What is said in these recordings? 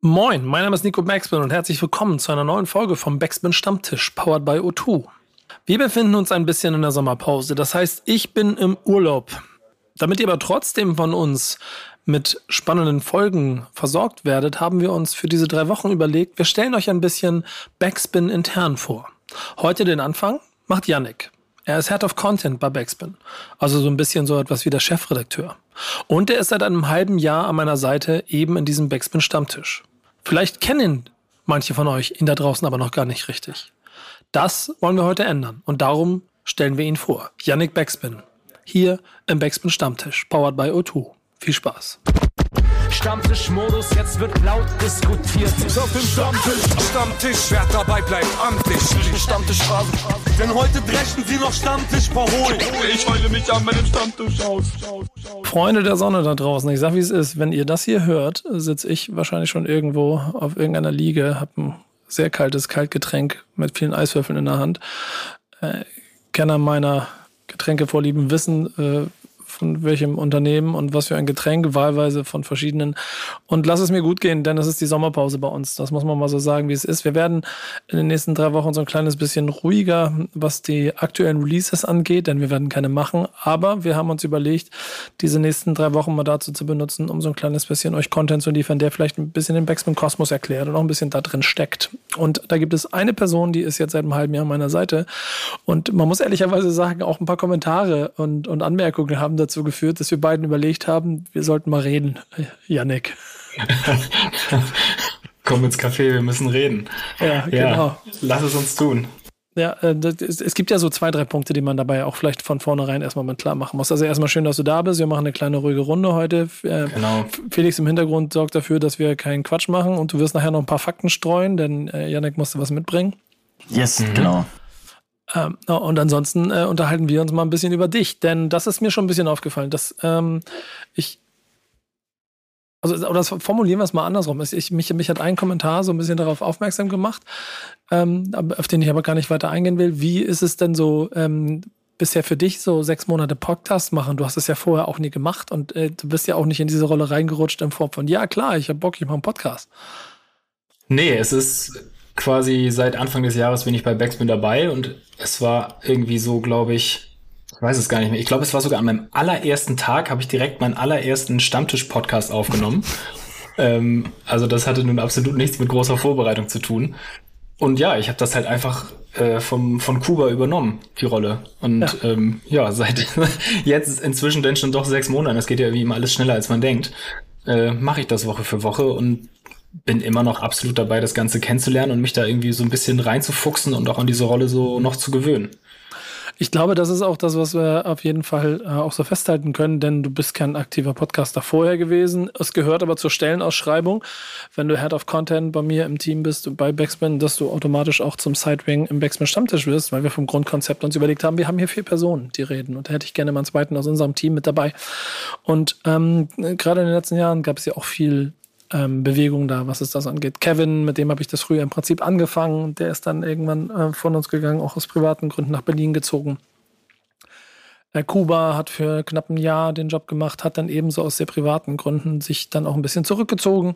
Moin, mein Name ist Nico Backspin und herzlich willkommen zu einer neuen Folge vom Backspin Stammtisch, powered by O2. Wir befinden uns ein bisschen in der Sommerpause, das heißt, ich bin im Urlaub. Damit ihr aber trotzdem von uns mit spannenden Folgen versorgt werdet, haben wir uns für diese drei Wochen überlegt, wir stellen euch ein bisschen Backspin intern vor. Heute den Anfang macht Yannick. Er ist Head of Content bei Backspin. Also so ein bisschen so etwas wie der Chefredakteur. Und er ist seit einem halben Jahr an meiner Seite eben in diesem Backspin Stammtisch. Vielleicht kennen manche von euch ihn da draußen aber noch gar nicht richtig. Das wollen wir heute ändern und darum stellen wir ihn vor. Yannick Backspin. Hier im Backspin Stammtisch, powered by O2. Viel Spaß. Stammtischmodus, jetzt wird laut diskutiert. Ist auf dem Stammtisch, Stammtisch, wer dabei bleibt, amtlich. Stammtisch Phase. Denn heute brechen sie noch Stammtisch verholen. Ich heule mich an meinem Stammtisch aus. Freunde der Sonne da draußen, ich sag wie es ist, wenn ihr das hier hört, sitze ich wahrscheinlich schon irgendwo auf irgendeiner Liege, hab ein sehr kaltes Kaltgetränk mit vielen Eiswürfeln in der Hand. Äh, Kenner meiner Getränkevorlieben wissen, äh, von welchem Unternehmen und was für ein Getränk, wahlweise von verschiedenen. Und lass es mir gut gehen, denn es ist die Sommerpause bei uns. Das muss man mal so sagen, wie es ist. Wir werden in den nächsten drei Wochen so ein kleines bisschen ruhiger, was die aktuellen Releases angeht, denn wir werden keine machen. Aber wir haben uns überlegt, diese nächsten drei Wochen mal dazu zu benutzen, um so ein kleines bisschen euch Content zu liefern, der vielleicht ein bisschen den Backspin Kosmos erklärt und auch ein bisschen da drin steckt. Und da gibt es eine Person, die ist jetzt seit einem halben Jahr an meiner Seite. Und man muss ehrlicherweise sagen, auch ein paar Kommentare und, und Anmerkungen haben dazu geführt, dass wir beiden überlegt haben, wir sollten mal reden, Yannick. Komm ins Café, wir müssen reden. Ja, genau. Lass es uns tun. Ja, äh, es gibt ja so zwei, drei Punkte, die man dabei auch vielleicht von vornherein erstmal mal klar machen muss. Also erstmal schön, dass du da bist. Wir machen eine kleine ruhige Runde heute. Äh, Genau. Felix im Hintergrund sorgt dafür, dass wir keinen Quatsch machen und du wirst nachher noch ein paar Fakten streuen, denn äh, Yannick musste was mitbringen. Yes, genau. Ähm, und ansonsten äh, unterhalten wir uns mal ein bisschen über dich, denn das ist mir schon ein bisschen aufgefallen, dass ähm, ich also oder das formulieren wir es mal andersrum. Ich, mich, mich hat ein Kommentar so ein bisschen darauf aufmerksam gemacht, ähm, auf den ich aber gar nicht weiter eingehen will. Wie ist es denn so ähm, bisher für dich, so sechs Monate Podcast machen? Du hast es ja vorher auch nie gemacht und äh, du bist ja auch nicht in diese Rolle reingerutscht in Form von, ja klar, ich habe Bock, ich mache einen Podcast. Nee, es ist quasi seit Anfang des Jahres bin ich bei Backspin dabei und es war irgendwie so, glaube ich, ich weiß es gar nicht mehr. Ich glaube, es war sogar an meinem allerersten Tag, habe ich direkt meinen allerersten Stammtisch-Podcast aufgenommen. ähm, also das hatte nun absolut nichts mit großer Vorbereitung zu tun. Und ja, ich habe das halt einfach äh, vom, von Kuba übernommen, die Rolle. Und Ja. ähm, ja seit jetzt inzwischen denn schon doch sechs Monaten, es geht ja wie immer alles schneller, als man denkt, äh, mache ich das Woche für Woche und bin immer noch absolut dabei, das Ganze kennenzulernen und mich da irgendwie so ein bisschen reinzufuchsen und auch an diese Rolle so noch zu gewöhnen. Ich glaube, das ist auch das, was wir auf jeden Fall äh, auch so festhalten können, denn du bist kein aktiver Podcaster vorher gewesen. Es gehört aber zur Stellenausschreibung, wenn du Head of Content bei mir im Team bist und bei Backspin, dass du automatisch auch zum Sidewing im Backspin Stammtisch wirst, weil wir vom Grundkonzept uns überlegt haben, wir haben hier vier Personen, die reden und da hätte ich gerne mal einen zweiten aus unserem Team mit dabei. Und ähm, gerade in den letzten Jahren gab es ja auch viel ähm, Bewegung da, was es das angeht. Kevin, mit dem habe ich das früher im Prinzip angefangen, der ist dann irgendwann äh, von uns gegangen, auch aus privaten Gründen nach Berlin gezogen. Kuba hat für knapp ein Jahr den Job gemacht, hat dann ebenso aus sehr privaten Gründen sich dann auch ein bisschen zurückgezogen,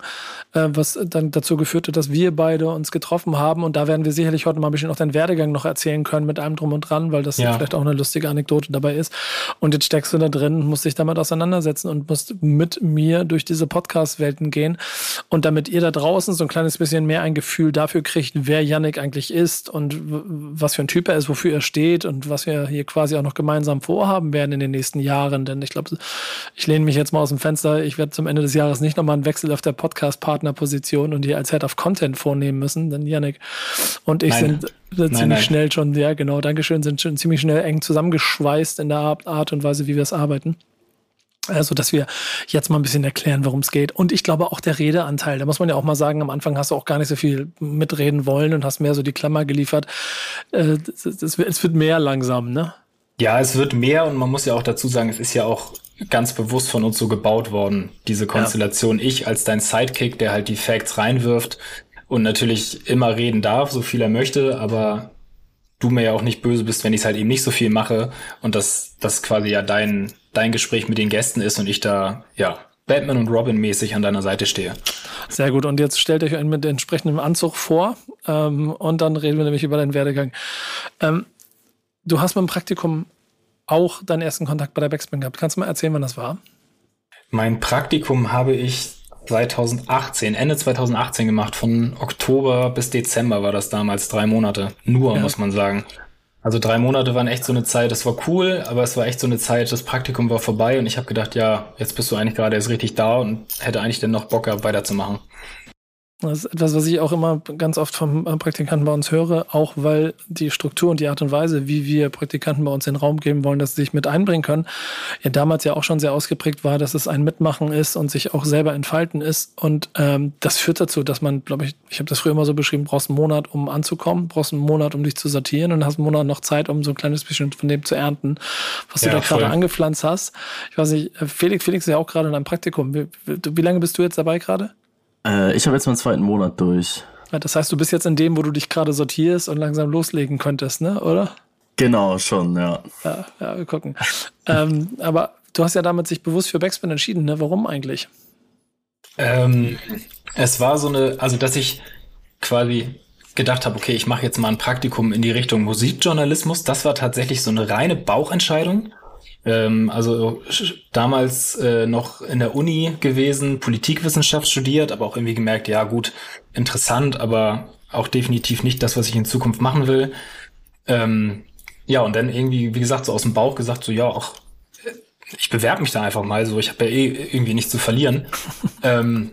äh, was dann dazu geführt hat, dass wir beide uns getroffen haben. Und da werden wir sicherlich heute mal ein bisschen auch deinen Werdegang noch erzählen können mit allem drum und dran, weil das Ja. vielleicht auch eine lustige Anekdote dabei ist. Und jetzt steckst du da drin, musst dich damit auseinandersetzen und musst mit mir durch diese Podcast-Welten gehen. Und damit ihr da draußen so ein kleines bisschen mehr ein Gefühl dafür kriegt, wer Yannick eigentlich ist und was für ein Typ er ist, wofür er steht und was wir hier quasi auch noch gemeinsam vorhaben werden in den nächsten Jahren. Denn ich glaube, ich lehne mich jetzt mal aus dem Fenster. Ich werde zum Ende des Jahres nicht nochmal einen Wechsel auf der Podcast-Partner-Position und hier als Head of Content vornehmen müssen, denn Yannick und ich Nein. sind äh, ziemlich nein. schnell schon, ja genau, Dankeschön, sind schon ziemlich schnell eng zusammengeschweißt in der Art, und Weise, wie wir es arbeiten. Also, dass wir jetzt mal ein bisschen erklären, worum es geht. Und ich glaube auch der Redeanteil. Da muss man ja auch mal sagen, am Anfang hast du auch gar nicht so viel mitreden wollen und hast mehr so die Klammer geliefert. Äh, es wird mehr langsam, ne? Ja, es wird mehr und man muss ja auch dazu sagen, es ist ja auch ganz bewusst von uns so gebaut worden, diese Konstellation. Ich als dein Sidekick, der halt die Facts reinwirft und natürlich immer reden darf, so viel er möchte, aber du mir ja auch nicht böse bist, wenn ich es halt eben nicht so viel mache und das, das quasi ja dein, dein Gespräch mit den Gästen ist und ich da, ja, Batman und Robin mäßig an deiner Seite stehe. Sehr gut. Und jetzt stellt euch einen mit entsprechendem Anzug vor ähm, und dann reden wir nämlich über deinen Werdegang. Ähm, du hast dem Praktikum auch deinen ersten Kontakt bei der Backspin gehabt. Kannst du mal erzählen, wann das war? Mein Praktikum habe ich 2018, Ende 2018 gemacht. Von Oktober bis Dezember war das damals, drei Monate. Nur, ja. muss man sagen. Also drei Monate waren echt so eine Zeit, das war cool, aber es war echt so eine Zeit, das Praktikum war vorbei und ich habe gedacht, ja, jetzt bist du eigentlich gerade erst richtig da und hätte eigentlich dann noch Bock gehabt, weiterzumachen. Das ist etwas, was ich auch immer ganz oft vom Praktikanten bei uns höre, auch weil die Struktur und die Art und Weise, wie wir Praktikanten bei uns den Raum geben wollen, dass sie sich mit einbringen können, ja damals ja auch schon sehr ausgeprägt war, dass es ein Mitmachen ist und sich auch selber entfalten ist. Und ähm, das führt dazu, dass man, glaube ich, ich habe das früher immer so beschrieben, brauchst einen Monat, um anzukommen, brauchst einen Monat, um dich zu sortieren und hast einen Monat noch Zeit, um so ein kleines bisschen von dem zu ernten, was ja, du da gerade angepflanzt hast. Ich weiß nicht, Felix, Felix ist ja auch gerade in einem Praktikum. Wie, wie lange bist du jetzt dabei gerade? Äh, ich habe jetzt meinen zweiten Monat durch. Ja, das heißt, du bist jetzt in dem, wo du dich gerade sortierst und langsam loslegen könntest, ne? Oder? Genau, schon, ja. Ja, ja wir gucken. ähm, aber du hast ja damit sich bewusst für Backspin entschieden, ne? Warum eigentlich? Ähm, es war so eine, also dass ich quasi gedacht habe, okay, ich mache jetzt mal ein Praktikum in die Richtung Musikjournalismus. Das war tatsächlich so eine reine Bauchentscheidung. Ähm, also damals äh, noch in der Uni gewesen, Politikwissenschaft studiert, aber auch irgendwie gemerkt, ja gut, interessant, aber auch definitiv nicht das, was ich in Zukunft machen will. Ähm, ja, und dann irgendwie, wie gesagt, so aus dem Bauch gesagt, so ja, auch ich bewerbe mich da einfach mal so, ich habe ja eh irgendwie nichts zu verlieren. ähm,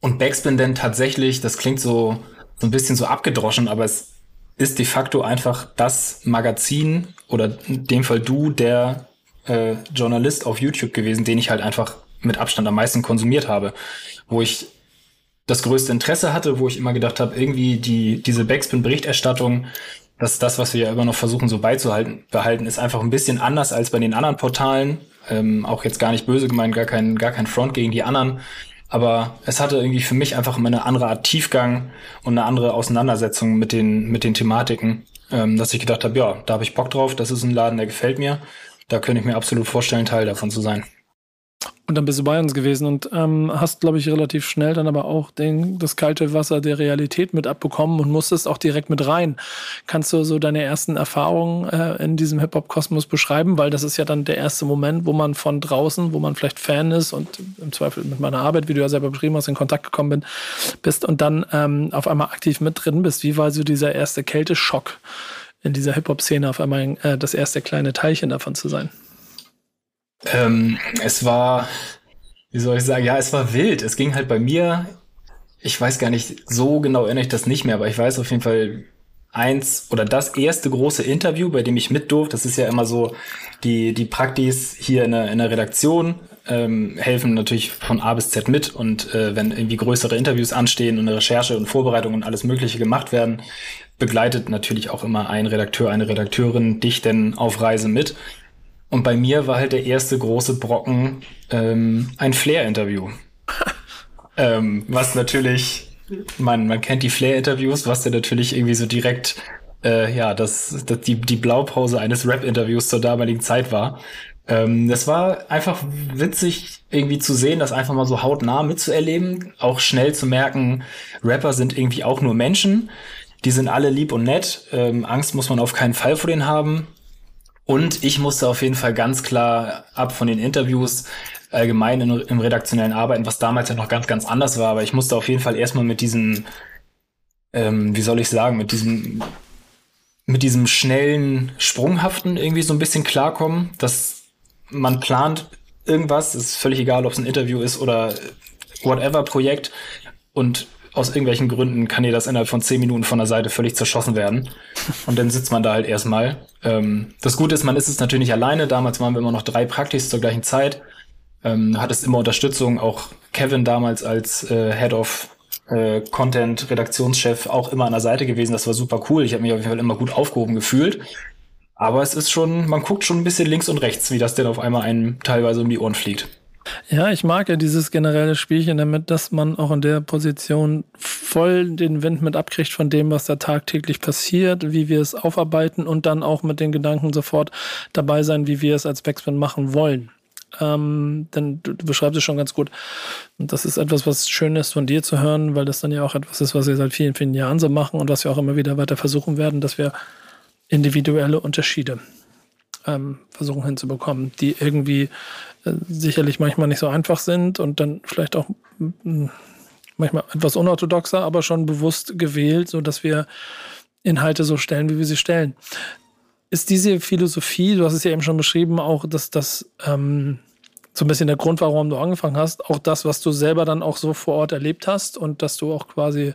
und Backspin denn tatsächlich, das klingt so, so ein bisschen so abgedroschen, aber es ist de facto einfach das Magazin oder in dem Fall du, der äh, Journalist auf YouTube gewesen, den ich halt einfach mit Abstand am meisten konsumiert habe, wo ich das größte Interesse hatte, wo ich immer gedacht habe, irgendwie die diese Backspin-Berichterstattung, dass das, was wir ja immer noch versuchen so beizuhalten, behalten, ist einfach ein bisschen anders als bei den anderen Portalen. Ähm, auch jetzt gar nicht böse gemeint, gar kein gar kein Front gegen die anderen. Aber es hatte irgendwie für mich einfach immer eine andere Art Tiefgang und eine andere Auseinandersetzung mit den mit den Thematiken, ähm, dass ich gedacht habe, ja, da habe ich Bock drauf. Das ist ein Laden, der gefällt mir da könnte ich mir absolut vorstellen, Teil davon zu sein. Und dann bist du bei uns gewesen und ähm, hast, glaube ich, relativ schnell dann aber auch den, das kalte Wasser der Realität mit abbekommen und musstest auch direkt mit rein. Kannst du so deine ersten Erfahrungen äh, in diesem Hip-Hop-Kosmos beschreiben? Weil das ist ja dann der erste Moment, wo man von draußen, wo man vielleicht Fan ist und im Zweifel mit meiner Arbeit, wie du ja selber beschrieben hast, in Kontakt gekommen bin, bist und dann ähm, auf einmal aktiv mit drin bist. Wie war so dieser erste Kälteschock? in dieser Hip-Hop-Szene auf einmal äh, das erste kleine Teilchen davon zu sein? Ähm, es war, wie soll ich sagen, ja, es war wild. Es ging halt bei mir, ich weiß gar nicht, so genau erinnere ich das nicht mehr, aber ich weiß auf jeden Fall eins oder das erste große Interview, bei dem ich mit durfte. Das ist ja immer so, die, die Praktis hier in der, in der Redaktion ähm, helfen natürlich von A bis Z mit und äh, wenn irgendwie größere Interviews anstehen und eine Recherche und Vorbereitung und alles Mögliche gemacht werden, begleitet natürlich auch immer ein Redakteur, eine Redakteurin dich denn auf Reise mit. Und bei mir war halt der erste große Brocken ähm, ein Flair-Interview. ähm, was natürlich, man, man kennt die Flair-Interviews, was der natürlich irgendwie so direkt äh, ja, das, das die, die Blaupause eines Rap-Interviews zur damaligen Zeit war. Ähm, das war einfach witzig, irgendwie zu sehen, das einfach mal so hautnah mitzuerleben, auch schnell zu merken, Rapper sind irgendwie auch nur Menschen die sind alle lieb und nett. Ähm, Angst muss man auf keinen Fall vor denen haben. Und ich musste auf jeden Fall ganz klar ab von den Interviews allgemein in, im redaktionellen Arbeiten, was damals ja noch ganz, ganz anders war. Aber ich musste auf jeden Fall erstmal mit diesem, ähm, wie soll ich sagen, mit diesem, mit diesem schnellen, sprunghaften irgendwie so ein bisschen klarkommen, dass man plant irgendwas, ist völlig egal, ob es ein Interview ist oder whatever Projekt und aus irgendwelchen Gründen kann dir das innerhalb von zehn Minuten von der Seite völlig zerschossen werden. Und dann sitzt man da halt erstmal. Ähm, das Gute ist, man ist es natürlich nicht alleine. Damals waren wir immer noch drei Praktis zur gleichen Zeit. Ähm, hattest immer Unterstützung. Auch Kevin damals als äh, Head of äh, Content, Redaktionschef auch immer an der Seite gewesen. Das war super cool. Ich habe mich auf jeden Fall immer gut aufgehoben gefühlt. Aber es ist schon, man guckt schon ein bisschen links und rechts, wie das denn auf einmal einem teilweise um die Ohren fliegt. Ja, ich mag ja dieses generelle Spielchen damit, dass man auch in der Position voll den Wind mit abkriegt von dem, was da tagtäglich passiert, wie wir es aufarbeiten und dann auch mit den Gedanken sofort dabei sein, wie wir es als Backspin machen wollen. ähm, denn du, du beschreibst es schon ganz gut. Und das ist etwas, was schön ist von dir zu hören, weil das dann ja auch etwas ist, was wir seit vielen, vielen Jahren so machen und was wir auch immer wieder weiter versuchen werden, dass wir individuelle Unterschiede ähm, versuchen hinzubekommen, die irgendwie sicherlich manchmal nicht so einfach sind und dann vielleicht auch mm, manchmal etwas unorthodoxer, aber schon bewusst gewählt, so dass wir Inhalte so stellen, wie wir sie stellen. Ist diese Philosophie, du hast es ja eben schon beschrieben, auch dass das ähm, so ein bisschen der Grund, warum du angefangen hast, auch das, was du selber dann auch so vor Ort erlebt hast und dass du auch quasi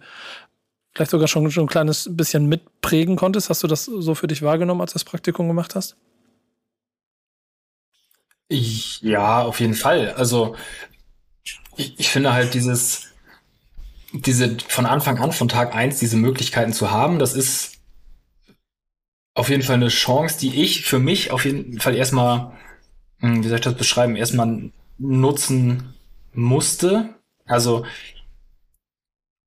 vielleicht sogar schon, schon ein kleines bisschen mitprägen konntest? Hast du das so für dich wahrgenommen, als du das Praktikum gemacht hast? Ja, auf jeden Fall. Also ich, ich finde halt dieses, diese von Anfang an, von Tag eins diese Möglichkeiten zu haben, das ist auf jeden Fall eine Chance, die ich für mich auf jeden Fall erstmal, hm, wie soll ich das beschreiben, erstmal nutzen musste. Also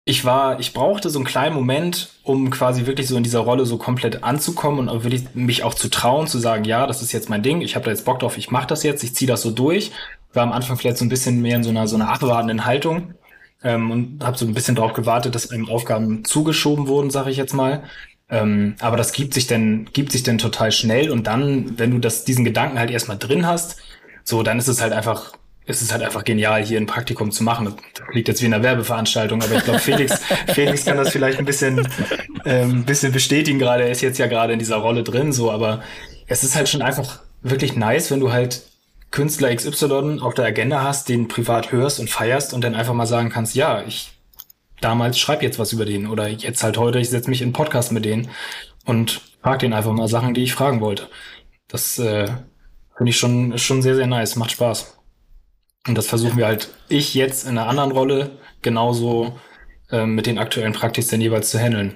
ich war, ich brauchte so einen kleinen Moment, um quasi wirklich so in dieser Rolle so komplett anzukommen und wirklich mich auch zu trauen, zu sagen, ja, das ist jetzt mein Ding, ich habe da jetzt Bock drauf, ich mache das jetzt, ich ziehe das so durch. War am Anfang vielleicht so ein bisschen mehr in so einer so einer abwartenden Haltung ähm, und habe so ein bisschen drauf gewartet, dass einem Aufgaben zugeschoben wurden, sage ich jetzt mal. Ähm, aber das gibt sich denn gibt sich denn total schnell und dann, wenn du das diesen Gedanken halt erstmal drin hast, so dann ist es halt einfach es ist halt einfach genial, hier ein Praktikum zu machen. Das klingt jetzt wie in einer Werbeveranstaltung, aber ich glaube, Felix, Felix kann das vielleicht ein bisschen, ähm, bisschen bestätigen gerade. Er ist jetzt ja gerade in dieser Rolle drin, so, aber es ist halt schon einfach wirklich nice, wenn du halt Künstler XY auf der Agenda hast, den privat hörst und feierst und dann einfach mal sagen kannst, ja, ich damals schreib jetzt was über den oder jetzt halt heute, ich setze mich in einen Podcast mit denen und frag den einfach mal Sachen, die ich fragen wollte. Das äh, finde ich schon, schon sehr, sehr nice, macht Spaß. Und das versuchen wir halt, ich jetzt in einer anderen Rolle, genauso äh, mit den aktuellen Praktis dann jeweils zu handeln.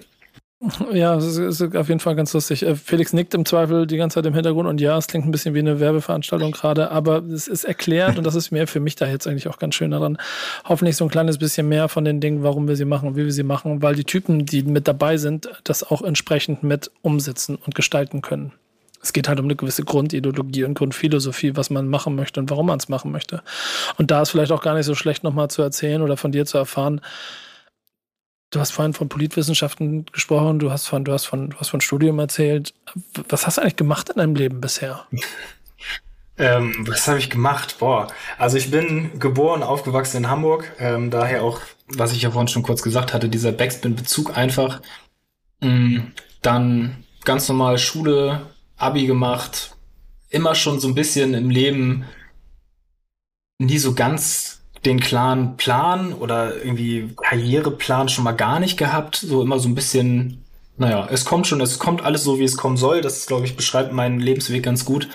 Ja, es ist, ist, auf jeden Fall ganz lustig. Äh, Felix nickt im Zweifel die ganze Zeit im Hintergrund und ja, es klingt ein bisschen wie eine Werbeveranstaltung gerade, aber es ist erklärt und das ist mir für mich da jetzt eigentlich auch ganz schön daran. Hoffentlich so ein kleines bisschen mehr von den Dingen, warum wir sie machen, wie wir sie machen, weil die Typen, die mit dabei sind, das auch entsprechend mit umsetzen und gestalten können. Es geht halt um eine gewisse Grundideologie und Grundphilosophie, was man machen möchte und warum man es machen möchte. Und da ist vielleicht auch gar nicht so schlecht, nochmal zu erzählen oder von dir zu erfahren. Du hast vorhin von Politwissenschaften gesprochen, du hast von, du hast von, du hast von Studium erzählt. Was hast du eigentlich gemacht in deinem Leben bisher? Ähm, was habe ich gemacht? Boah, also ich bin geboren, aufgewachsen in Hamburg, ähm, daher auch, was ich ja vorhin schon kurz gesagt hatte, dieser Backspin-Bezug einfach. Mhm. Dann ganz normal Schule, Abi gemacht, immer schon so ein bisschen im Leben nie so ganz den klaren Plan oder irgendwie Karriereplan schon mal gar nicht gehabt. So immer so ein bisschen, naja, es kommt schon, es kommt alles so, wie es kommen soll. Das, glaube ich, beschreibt meinen Lebensweg ganz gut.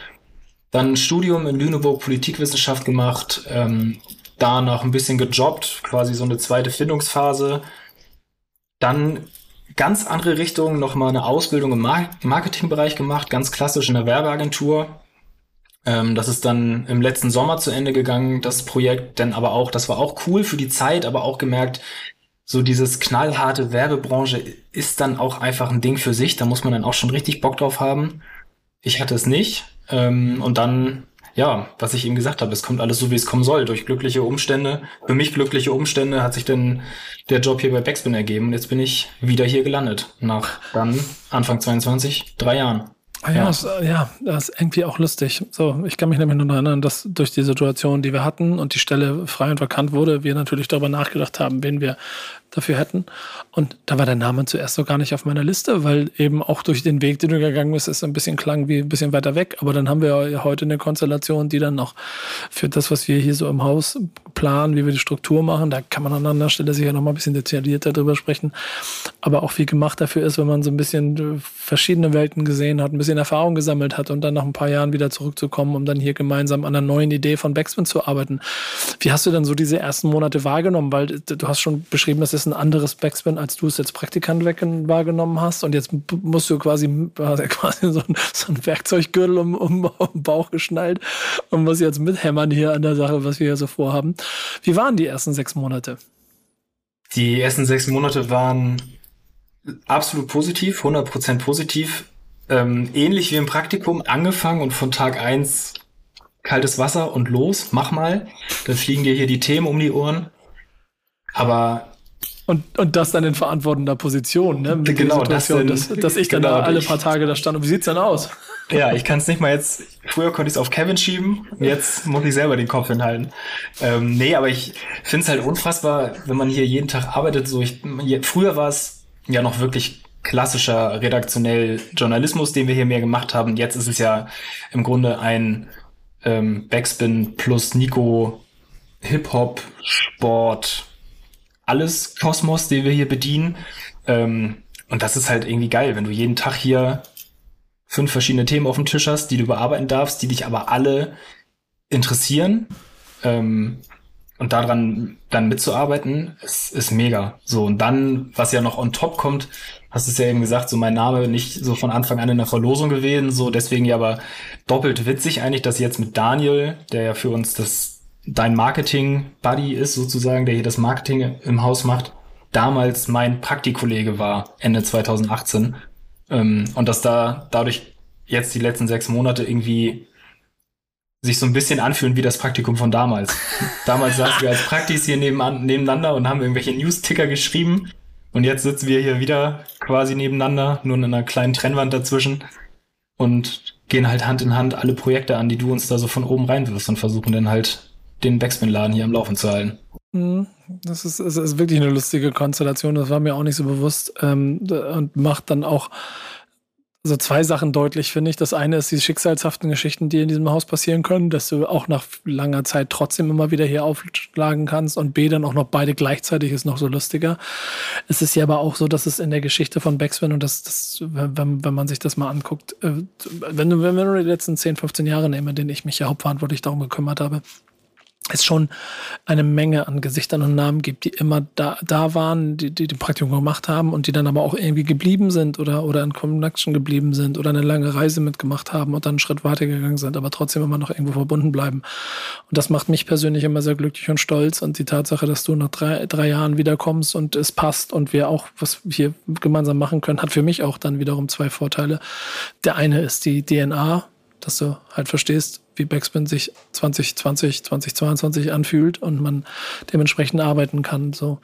Dann Studium in Lüneburg Politikwissenschaft gemacht, ähm, danach ein bisschen gejobbt, quasi so eine zweite Findungsphase. Dann ganz andere Richtung, nochmal eine Ausbildung im Marketingbereich gemacht, ganz klassisch in der Werbeagentur. Ähm, das ist dann im letzten Sommer zu Ende gegangen, das Projekt, denn aber auch, das war auch cool für die Zeit, aber auch gemerkt, so dieses knallharte Werbebranche ist dann auch einfach ein Ding für sich, da muss man dann auch schon richtig Bock drauf haben. Ich hatte es nicht. Ähm, und dann ja, was ich eben gesagt habe, es kommt alles so, wie es kommen soll, durch glückliche Umstände. Für mich glückliche Umstände hat sich dann der Job hier bei Backspin ergeben jetzt bin ich wieder hier gelandet. Nach dann Anfang 22, drei Jahren. Ah ja, ja. Das, ja, das ist irgendwie auch lustig. So, ich kann mich nämlich nur daran erinnern, dass durch die Situation, die wir hatten und die Stelle frei und vakant wurde, wir natürlich darüber nachgedacht haben, wen wir dafür hätten. Und da war der Name zuerst so gar nicht auf meiner Liste, weil eben auch durch den Weg, den du gegangen bist, es ein bisschen klang wie ein bisschen weiter weg. Aber dann haben wir ja heute eine Konstellation, die dann noch für das, was wir hier so im Haus planen, wie wir die Struktur machen, da kann man an anderer Stelle sicher noch mal ein bisschen detaillierter drüber sprechen. Aber auch wie gemacht dafür ist, wenn man so ein bisschen verschiedene Welten gesehen hat, ein bisschen Erfahrung gesammelt hat und dann nach ein paar Jahren wieder zurückzukommen, um dann hier gemeinsam an einer neuen Idee von Backspin zu arbeiten. Wie hast du denn so diese ersten Monate wahrgenommen? Weil du hast schon beschrieben, dass es ein anderes Backspin, als du es jetzt Praktikant wahrgenommen hast. Und jetzt musst du quasi, ja quasi so ein, so ein Werkzeuggürtel um, um, um den Bauch geschnallt und musst jetzt mithämmern hier an der Sache, was wir hier so vorhaben. Wie waren die ersten sechs Monate? Die ersten sechs Monate waren absolut positiv, 100% positiv. Ähm, ähnlich wie im Praktikum angefangen und von Tag eins kaltes Wasser und los, mach mal. Dann fliegen dir hier die Themen um die Ohren. Aber und, und das dann in verantwortender Position, ne? Mit genau, das denn, dass, dass ich dann genau, da alle paar Tage da stand. Und wie sieht's denn aus? Ja, ich kann es nicht mal jetzt. Früher konnte ich es auf Kevin schieben, jetzt muss ich selber den Kopf hinhalten. Ähm, nee, aber ich finde es halt unfassbar, wenn man hier jeden Tag arbeitet. So, ich, früher war es ja noch wirklich klassischer redaktionell Journalismus, den wir hier mehr gemacht haben. Jetzt ist es ja im Grunde ein ähm, Backspin plus Nico Hip-Hop, Sport, alles Kosmos, den wir hier bedienen. Ähm, und das ist halt irgendwie geil, wenn du jeden Tag hier fünf verschiedene Themen auf dem Tisch hast, die du bearbeiten darfst, die dich aber alle interessieren. Ähm, und daran dann mitzuarbeiten, ist, ist mega. So, und dann, was ja noch on top kommt, hast du es ja eben gesagt, so mein Name nicht so von Anfang an in der Verlosung gewesen, so deswegen ja aber doppelt witzig eigentlich, dass jetzt mit Daniel, der ja für uns das dein Marketing-Buddy ist, sozusagen, der hier das Marketing im Haus macht, damals mein Praktikollege war, Ende 2018. Ähm, und dass da dadurch jetzt die letzten sechs Monate irgendwie sich so ein bisschen anfühlen wie das Praktikum von damals. damals saßen wir als Praktis hier nebenan, nebeneinander und haben irgendwelche News-Ticker geschrieben. Und jetzt sitzen wir hier wieder quasi nebeneinander, nur in einer kleinen Trennwand dazwischen und gehen halt Hand in Hand alle Projekte an, die du uns da so von oben reinwirfst und versuchen dann halt den Backspin-Laden hier am Laufen zu halten. Mhm. Das ist, das ist wirklich eine lustige Konstellation, das war mir auch nicht so bewusst ähm, und macht dann auch so zwei Sachen deutlich, finde ich. Das eine ist die schicksalshaften Geschichten, die in diesem Haus passieren können, dass du auch nach langer Zeit trotzdem immer wieder hier aufschlagen kannst und B, dann auch noch beide gleichzeitig ist noch so lustiger. Es ist ja aber auch so, dass es in der Geschichte von Backspin und das, das wenn, wenn man sich das mal anguckt, äh, wenn du, wenn wir die letzten 10, 15 Jahre nehmen, in denen ich mich ja hauptverantwortlich darum gekümmert habe, es schon eine Menge an Gesichtern und Namen gibt, die immer da, da waren, die, die, die Praktikum gemacht haben und die dann aber auch irgendwie geblieben sind oder, oder in Connection geblieben sind oder eine lange Reise mitgemacht haben und dann einen Schritt weitergegangen sind, aber trotzdem immer noch irgendwo verbunden bleiben. Und das macht mich persönlich immer sehr glücklich und stolz und die Tatsache, dass du nach drei, drei Jahren wiederkommst und es passt und wir auch was hier gemeinsam machen können, hat für mich auch dann wiederum zwei Vorteile. Der eine ist die DNA, dass du halt verstehst, wie Backspin sich 2020, 2022 anfühlt und man dementsprechend arbeiten kann. So.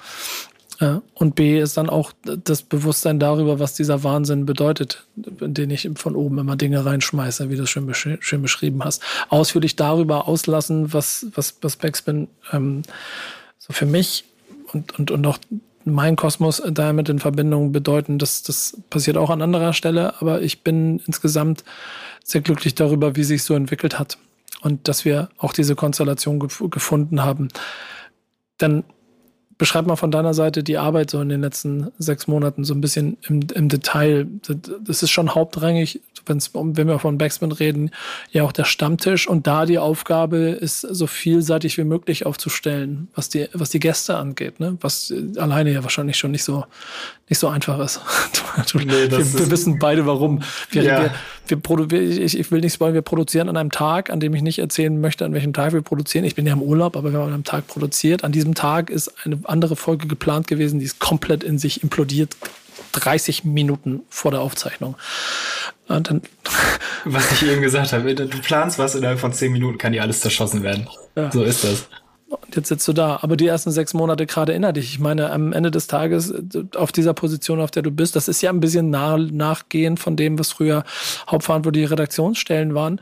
Und B ist dann auch das Bewusstsein darüber, was dieser Wahnsinn bedeutet, in den ich von oben immer Dinge reinschmeiße, wie du es schön, schön beschrieben hast. Ausführlich darüber auslassen, was, was, was Backspin ähm, so für mich und, und, und auch mein Kosmos damit in Verbindung bedeuten, das, das passiert auch an anderer Stelle, aber ich bin insgesamt sehr glücklich darüber, wie sich so entwickelt hat und dass wir auch diese Konstellation gef gefunden haben. Dann beschreib mal von deiner Seite die Arbeit so in den letzten sechs Monaten so ein bisschen im, im Detail. Das ist schon hauptrangig wenn wir von Backspin reden, ja auch der Stammtisch. Und da die Aufgabe ist, so vielseitig wie möglich aufzustellen, was die, was die Gäste angeht, ne? Was alleine ja wahrscheinlich schon nicht so, nicht so einfach ist. nee, wir, wir wissen beide warum. Wir, ja. wir, wir ich, ich will nicht spoilern, wir produzieren an einem Tag, an dem ich nicht erzählen möchte, an welchem Tag wir produzieren. Ich bin ja im Urlaub, aber wir haben an einem Tag produziert. An diesem Tag ist eine andere Folge geplant gewesen, die ist komplett in sich implodiert 30 Minuten vor der Aufzeichnung. Und dann was ich eben gesagt habe, du planst was, innerhalb von 10 Minuten kann dir alles zerschossen werden. Ja. So ist das. Und jetzt sitzt du da. Aber die ersten sechs Monate gerade erinnere dich. Ich meine, am Ende des Tages auf dieser Position, auf der du bist, das ist ja ein bisschen nah, nachgehend von dem, was früher hauptverantwortliche Redaktionsstellen waren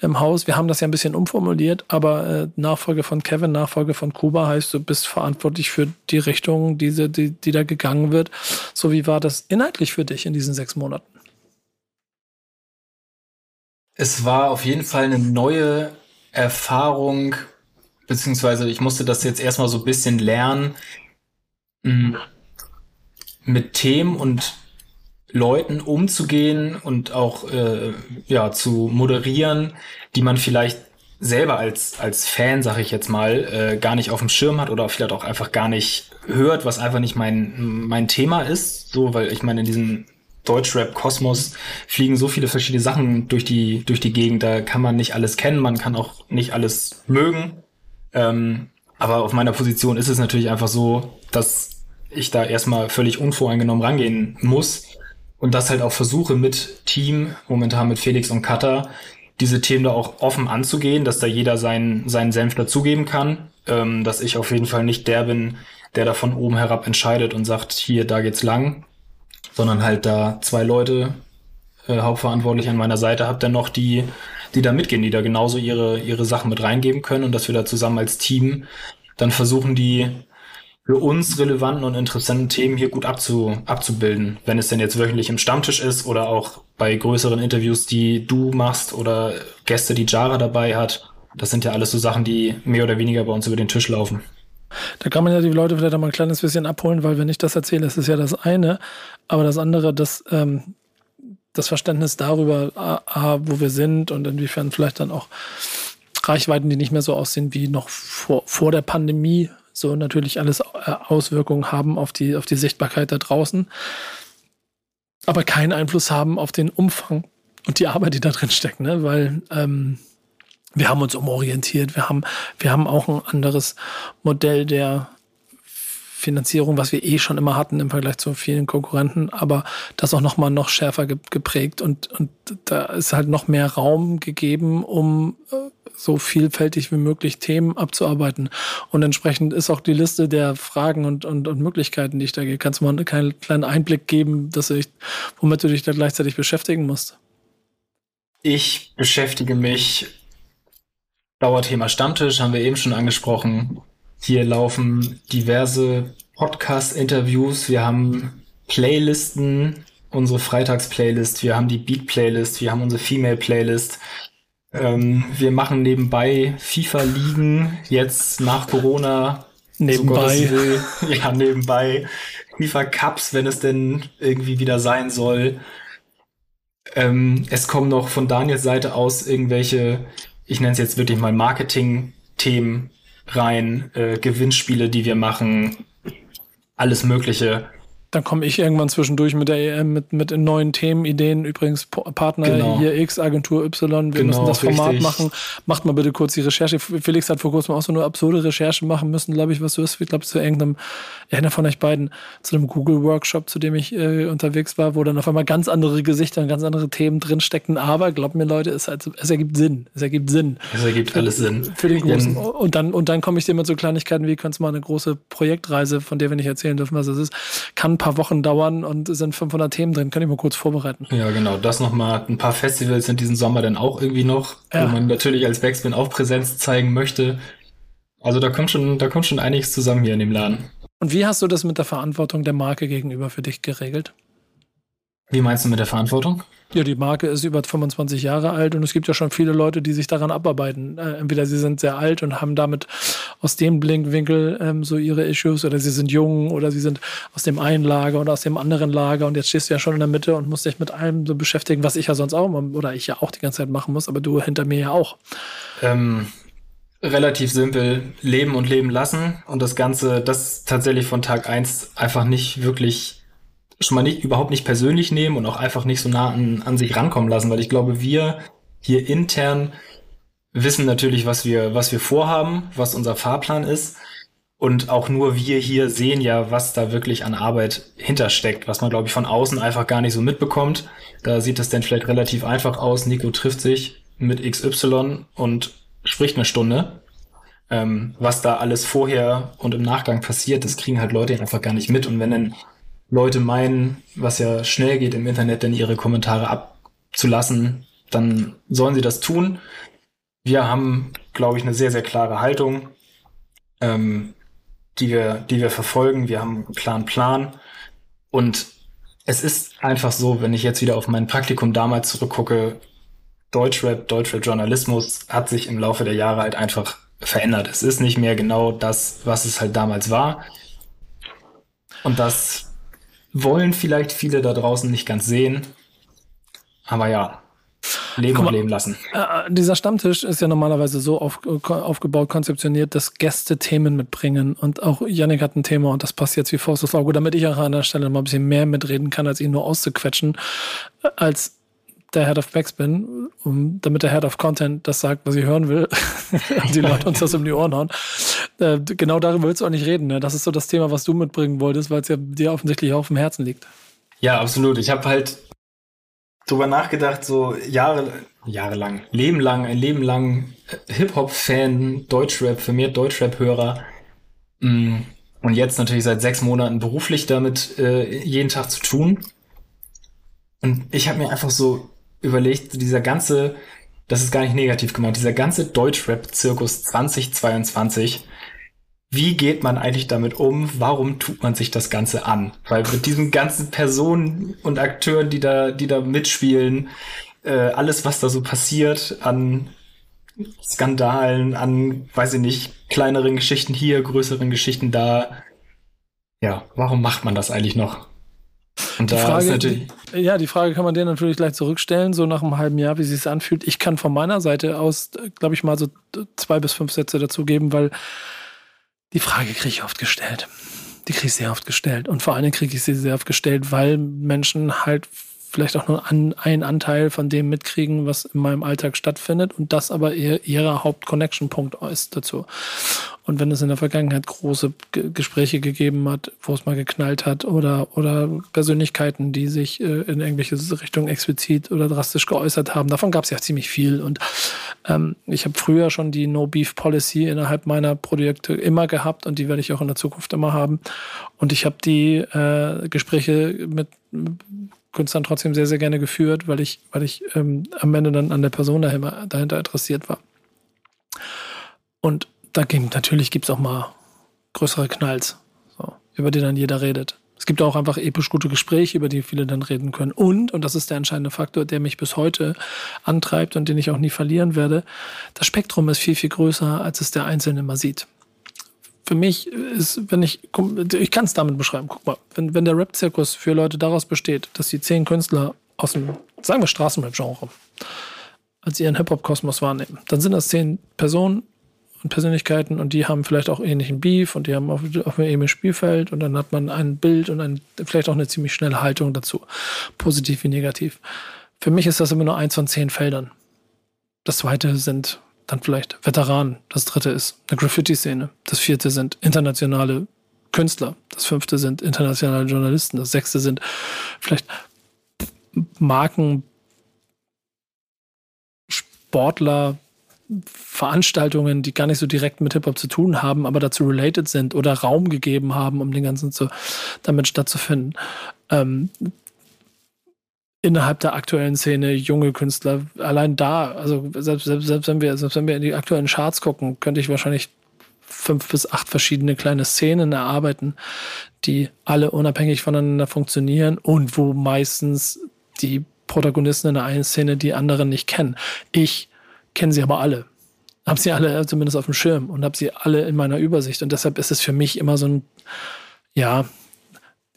im Haus. Wir haben das ja ein bisschen umformuliert, aber äh, Nachfolge von Kevin, Nachfolge von Kuba heißt, du bist verantwortlich für die Richtung, diese, die, die da gegangen wird. So wie war das inhaltlich für dich in diesen sechs Monaten? Es war auf jeden Fall eine neue Erfahrung, beziehungsweise ich musste das jetzt erstmal so ein bisschen lernen, mm, mit Themen und Leuten umzugehen und auch äh, ja zu moderieren, die man vielleicht selber als als Fan, sag ich jetzt mal, äh, gar nicht auf dem Schirm hat oder vielleicht auch einfach gar nicht hört, was einfach nicht mein mein Thema ist, so weil ich meine in diesem Deutschrap-Kosmos fliegen so viele verschiedene Sachen durch die, durch die Gegend. Da kann man nicht alles kennen, man kann auch nicht alles mögen. Ähm, aber auf meiner Position ist es natürlich einfach so, dass ich da erstmal völlig unvoreingenommen rangehen muss und das halt auch versuche mit Team, momentan mit Felix und Cutter, diese Themen da auch offen anzugehen, dass da jeder seinen, seinen Senf dazugeben kann, ähm, dass ich auf jeden Fall nicht der bin, der da von oben herab entscheidet und sagt, hier, da geht's lang, sondern halt da zwei Leute äh, hauptverantwortlich an meiner Seite habe, dann noch die, die da mitgehen, die da genauso ihre, ihre Sachen mit reingeben können und dass wir da zusammen als Team dann versuchen, die für uns relevanten und interessanten Themen hier gut abzu, abzubilden. Wenn es denn jetzt wöchentlich im Stammtisch ist oder auch bei größeren Interviews, die du machst oder Gäste, die Jara dabei hat. Das sind ja alles so Sachen, die mehr oder weniger bei uns über den Tisch laufen. Da kann man ja die Leute vielleicht mal ein kleines bisschen abholen, weil wenn ich das erzähle, ist es ja das eine. Aber das andere, das, ähm, das Verständnis darüber, A, wo wir sind und inwiefern vielleicht dann auch Reichweiten, die nicht mehr so aussehen wie noch vor, vor der Pandemie, so natürlich alles äh, Auswirkungen haben auf die, auf die Sichtbarkeit da draußen, aber keinen Einfluss haben auf den Umfang und die Arbeit, die da drin steckt, ne? weil ähm, wir haben uns umorientiert, wir haben, wir haben auch ein anderes Modell der Finanzierung, was wir eh schon immer hatten im Vergleich zu vielen Konkurrenten, aber das auch nochmal noch schärfer geprägt und, und da ist halt noch mehr Raum gegeben, um äh, so vielfältig wie möglich Themen abzuarbeiten. Und entsprechend ist auch die Liste der Fragen und, und, und Möglichkeiten, die ich da gehe. Kannst du mal einen kleinen Einblick geben, dass ich, womit du dich da gleichzeitig beschäftigen musst? Ich beschäftige mich Dauerthema Stammtisch, haben wir eben schon angesprochen. Hier laufen diverse Podcast-Interviews. Wir haben Playlisten, unsere Freitags-Playlist. Wir haben die Beat-Playlist. Wir haben unsere Female-Playlist. Ähm, wir machen nebenbei FIFA-Ligen jetzt nach Corona. Nebenbei. So ja, nebenbei. FIFA-Cups, wenn es denn irgendwie wieder sein soll. Ähm, es kommen noch von Daniels Seite aus irgendwelche, ich nenne es jetzt wirklich mal Marketing-Themen rein, äh, Gewinnspiele, die wir machen, alles Mögliche. Dann komme ich irgendwann zwischendurch mit der EM, mit, mit neuen Themen, Ideen. Übrigens, Partner genau. hier X, Agentur Y, wir genau, müssen das Format richtig. machen. Macht mal bitte kurz die Recherche. Felix hat vor kurzem auch so eine absurde Recherche machen müssen, glaube ich, was du ist. Ich glaube, zu irgendeinem, einer von euch beiden, zu einem Google-Workshop, zu dem ich äh, unterwegs war, wo dann auf einmal ganz andere Gesichter und ganz andere Themen drinsteckten. Aber glaubt mir, Leute, es, halt, es ergibt Sinn. Es ergibt Sinn. Es ergibt für, alles Sinn. Für den Großen. Und dann, und dann komme ich dir mit so Kleinigkeiten wie, kannst mal eine große Projektreise, von der wir nicht erzählen dürfen, was es ist, kann ein paar Wochen dauern und sind 500 Themen drin. Kann ich mal kurz vorbereiten. Ja, genau. Das nochmal. Ein paar Festivals sind diesen Sommer dann auch irgendwie noch, ja. wo man natürlich als Backspin auch Präsenz zeigen möchte. Also da kommt schon, da kommt schon einiges zusammen hier in dem Laden. Und wie hast du das mit der Verantwortung der Marke gegenüber für dich geregelt? Wie meinst du mit der Verantwortung? Ja, die Marke ist über 25 Jahre alt und es gibt ja schon viele Leute, die sich daran abarbeiten. Äh, entweder sie sind sehr alt und haben damit aus dem Blinkwinkel ähm, so ihre Issues oder sie sind jung oder sie sind aus dem einen Lager oder aus dem anderen Lager und jetzt stehst du ja schon in der Mitte und musst dich mit allem so beschäftigen, was ich ja sonst auch oder ich ja auch die ganze Zeit machen muss, aber du hinter mir ja auch. Ähm, relativ simpel leben und leben lassen und das Ganze, das tatsächlich von Tag eins einfach nicht wirklich schon mal nicht, überhaupt nicht persönlich nehmen und auch einfach nicht so nah an, an sich rankommen lassen, weil ich glaube, wir hier intern wissen natürlich, was wir, was wir vorhaben, was unser Fahrplan ist. Und auch nur wir hier sehen ja, was da wirklich an Arbeit hintersteckt, was man, glaube ich, von außen einfach gar nicht so mitbekommt. Da sieht es dann vielleicht relativ einfach aus. Nico trifft sich mit XY und spricht eine Stunde. Ähm, was da alles vorher und im Nachgang passiert, das kriegen halt Leute einfach gar nicht mit. Und wenn dann Leute meinen, was ja schnell geht im Internet, denn ihre Kommentare abzulassen, dann sollen sie das tun. Wir haben, glaube ich, eine sehr, sehr klare Haltung, ähm, die wir, die wir verfolgen. Wir haben einen klaren Plan. Und es ist einfach so, wenn ich jetzt wieder auf mein Praktikum damals zurückgucke, Deutschrap, Deutschrap-Journalismus hat sich im Laufe der Jahre halt einfach verändert. Es ist nicht mehr genau das, was es halt damals war. Und das wollen vielleicht viele da draußen nicht ganz sehen. Aber ja, leben mal, und leben lassen. Äh, dieser Stammtisch ist ja normalerweise so auf, aufgebaut, konzeptioniert, dass Gäste Themen mitbringen. Und auch Yannick hat ein Thema und das passt jetzt wie Faust aufs Auge, damit ich auch an der Stelle mal ein bisschen mehr mitreden kann, als ihn nur auszuquetschen, als der Head of Backspin, um, damit der Head of Content das sagt, was ich hören will, und die Leute uns das um die Ohren hauen. Äh, genau darüber willst du auch nicht reden. Ne? Das ist so das Thema, was du mitbringen wolltest, weil es ja dir offensichtlich auch auf dem Herzen liegt. Ja, absolut. Ich habe halt drüber nachgedacht, so Jahre, jahrelang, Leben lang, ein Leben lang äh, Hip-Hop-Fan, Deutschrap, für mehr Deutschrap-Hörer. Mm, und jetzt natürlich seit sechs Monaten beruflich damit äh, jeden Tag zu tun. Und ich habe mir einfach so überlegt, dieser ganze, das ist gar nicht negativ gemeint, dieser ganze Deutschrap-Zirkus 2022, wie geht man eigentlich damit um? Warum tut man sich das Ganze an? Weil mit diesen ganzen Personen und Akteuren, die da, die da mitspielen, äh, alles, was da so passiert an Skandalen, an, weiß ich nicht, kleineren Geschichten hier, größeren Geschichten da. Ja, warum macht man das eigentlich noch? Und die Frage, die, ja, die Frage kann man dir natürlich gleich zurückstellen, so nach einem halben Jahr, wie sich anfühlt. Ich kann von meiner Seite aus, glaube ich, mal so zwei bis fünf Sätze dazu geben, weil die Frage kriege ich oft gestellt. Die kriege ich sehr oft gestellt. Und vor allem kriege ich sie sehr oft gestellt, weil Menschen halt vielleicht auch nur an, einen Anteil von dem mitkriegen, was in meinem Alltag stattfindet und das aber ihr, ihrer Haupt-Connection-Punkt ist dazu. Und wenn es in der Vergangenheit große G Gespräche gegeben hat, wo es mal geknallt hat oder, oder Persönlichkeiten, die sich äh, in irgendwelche Richtungen explizit oder drastisch geäußert haben, davon gab es ja ziemlich viel. Und ähm, ich habe früher schon die No-Beef-Policy innerhalb meiner Projekte immer gehabt und die werde ich auch in der Zukunft immer haben. Und ich habe die äh, Gespräche mit Künstlern trotzdem sehr, sehr gerne geführt, weil ich, weil ich ähm, am Ende dann an der Person dahinter, dahinter interessiert war. Und da gibt natürlich gibt's auch mal größere Knalls, so, über die dann jeder redet. Es gibt auch einfach episch gute Gespräche, über die viele dann reden können. Und, und das ist der entscheidende Faktor, der mich bis heute antreibt und den ich auch nie verlieren werde, das Spektrum ist viel, viel größer, als es der Einzelne mal sieht für mich ist, wenn ich, ich kann es damit beschreiben, guck mal, wenn, wenn der Rap-Zirkus für Leute daraus besteht, dass sie zehn Künstler aus dem, sagen wir, Straßenrap-Genre als ihren Hip-Hop-Kosmos wahrnehmen, dann sind das zehn Personen und Persönlichkeiten und die haben vielleicht auch ähnlichen Beef und die haben auf, auf einem ähnlichen Spielfeld und dann hat man ein Bild und ein, vielleicht auch eine ziemlich schnelle Haltung dazu, positiv wie negativ. Für mich ist das immer nur eins von zehn Feldern. Das zweite sind dann vielleicht Veteranen. Das dritte ist eine Graffiti-Szene. Das vierte sind internationale Künstler. Das fünfte sind internationale Journalisten. Das sechste sind vielleicht Marken, Sportler, Veranstaltungen, die gar nicht so direkt mit Hip-Hop zu tun haben, aber dazu related sind oder Raum gegeben haben, um den Ganzen zu, damit stattzufinden. Ähm, innerhalb der aktuellen Szene junge Künstler. Allein da, also selbst, selbst, selbst, wenn wir, selbst wenn wir in die aktuellen Charts gucken, könnte ich wahrscheinlich fünf bis acht verschiedene kleine Szenen erarbeiten, die alle unabhängig voneinander funktionieren und wo meistens die Protagonisten in der einen Szene die anderen nicht kennen. Ich kenne sie aber alle. Habe sie alle zumindest auf dem Schirm und habe sie alle in meiner Übersicht. Und deshalb ist es für mich immer so ein, ja,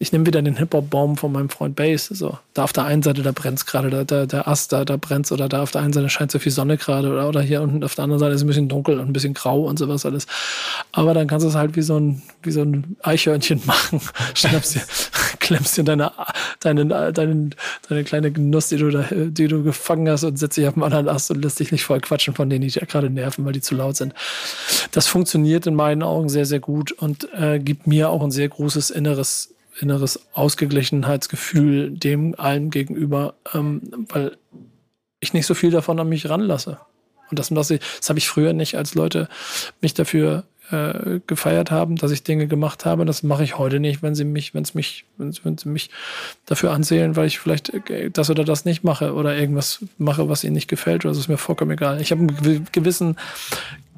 ich nehme wieder den Hip-Hop-Baum von meinem Freund Bass. So, da auf der einen Seite, da brennt's gerade, da, da, der Ast, da, da brennt's oder da auf der einen Seite scheint so viel Sonne gerade oder, oder hier unten auf der anderen Seite ist es ein bisschen dunkel und ein bisschen grau und sowas alles. Aber dann kannst du es halt wie so ein, wie so ein Eichhörnchen machen. Schnappst dir, klemmst dir deine, deine, deine, deine kleine Genuss, die du da, die du gefangen hast und setzt dich auf den anderen Ast und lässt dich nicht voll quatschen von denen, die dich gerade nerven, weil die zu laut sind. Das funktioniert in meinen Augen sehr, sehr gut und äh, gibt mir auch ein sehr großes inneres inneres Ausgeglichenheitsgefühl dem allen gegenüber, ähm, weil ich nicht so viel davon an mich ranlasse. Und das, das, das habe ich früher nicht, als Leute mich dafür äh, gefeiert haben, dass ich Dinge gemacht habe. Das mache ich heute nicht, wenn sie mich, wenn mich, wenn, wenn sie mich dafür ansehen, weil ich vielleicht äh, das oder das nicht mache oder irgendwas mache, was ihnen nicht gefällt. Oder das ist mir vollkommen egal. Ich habe einen gewissen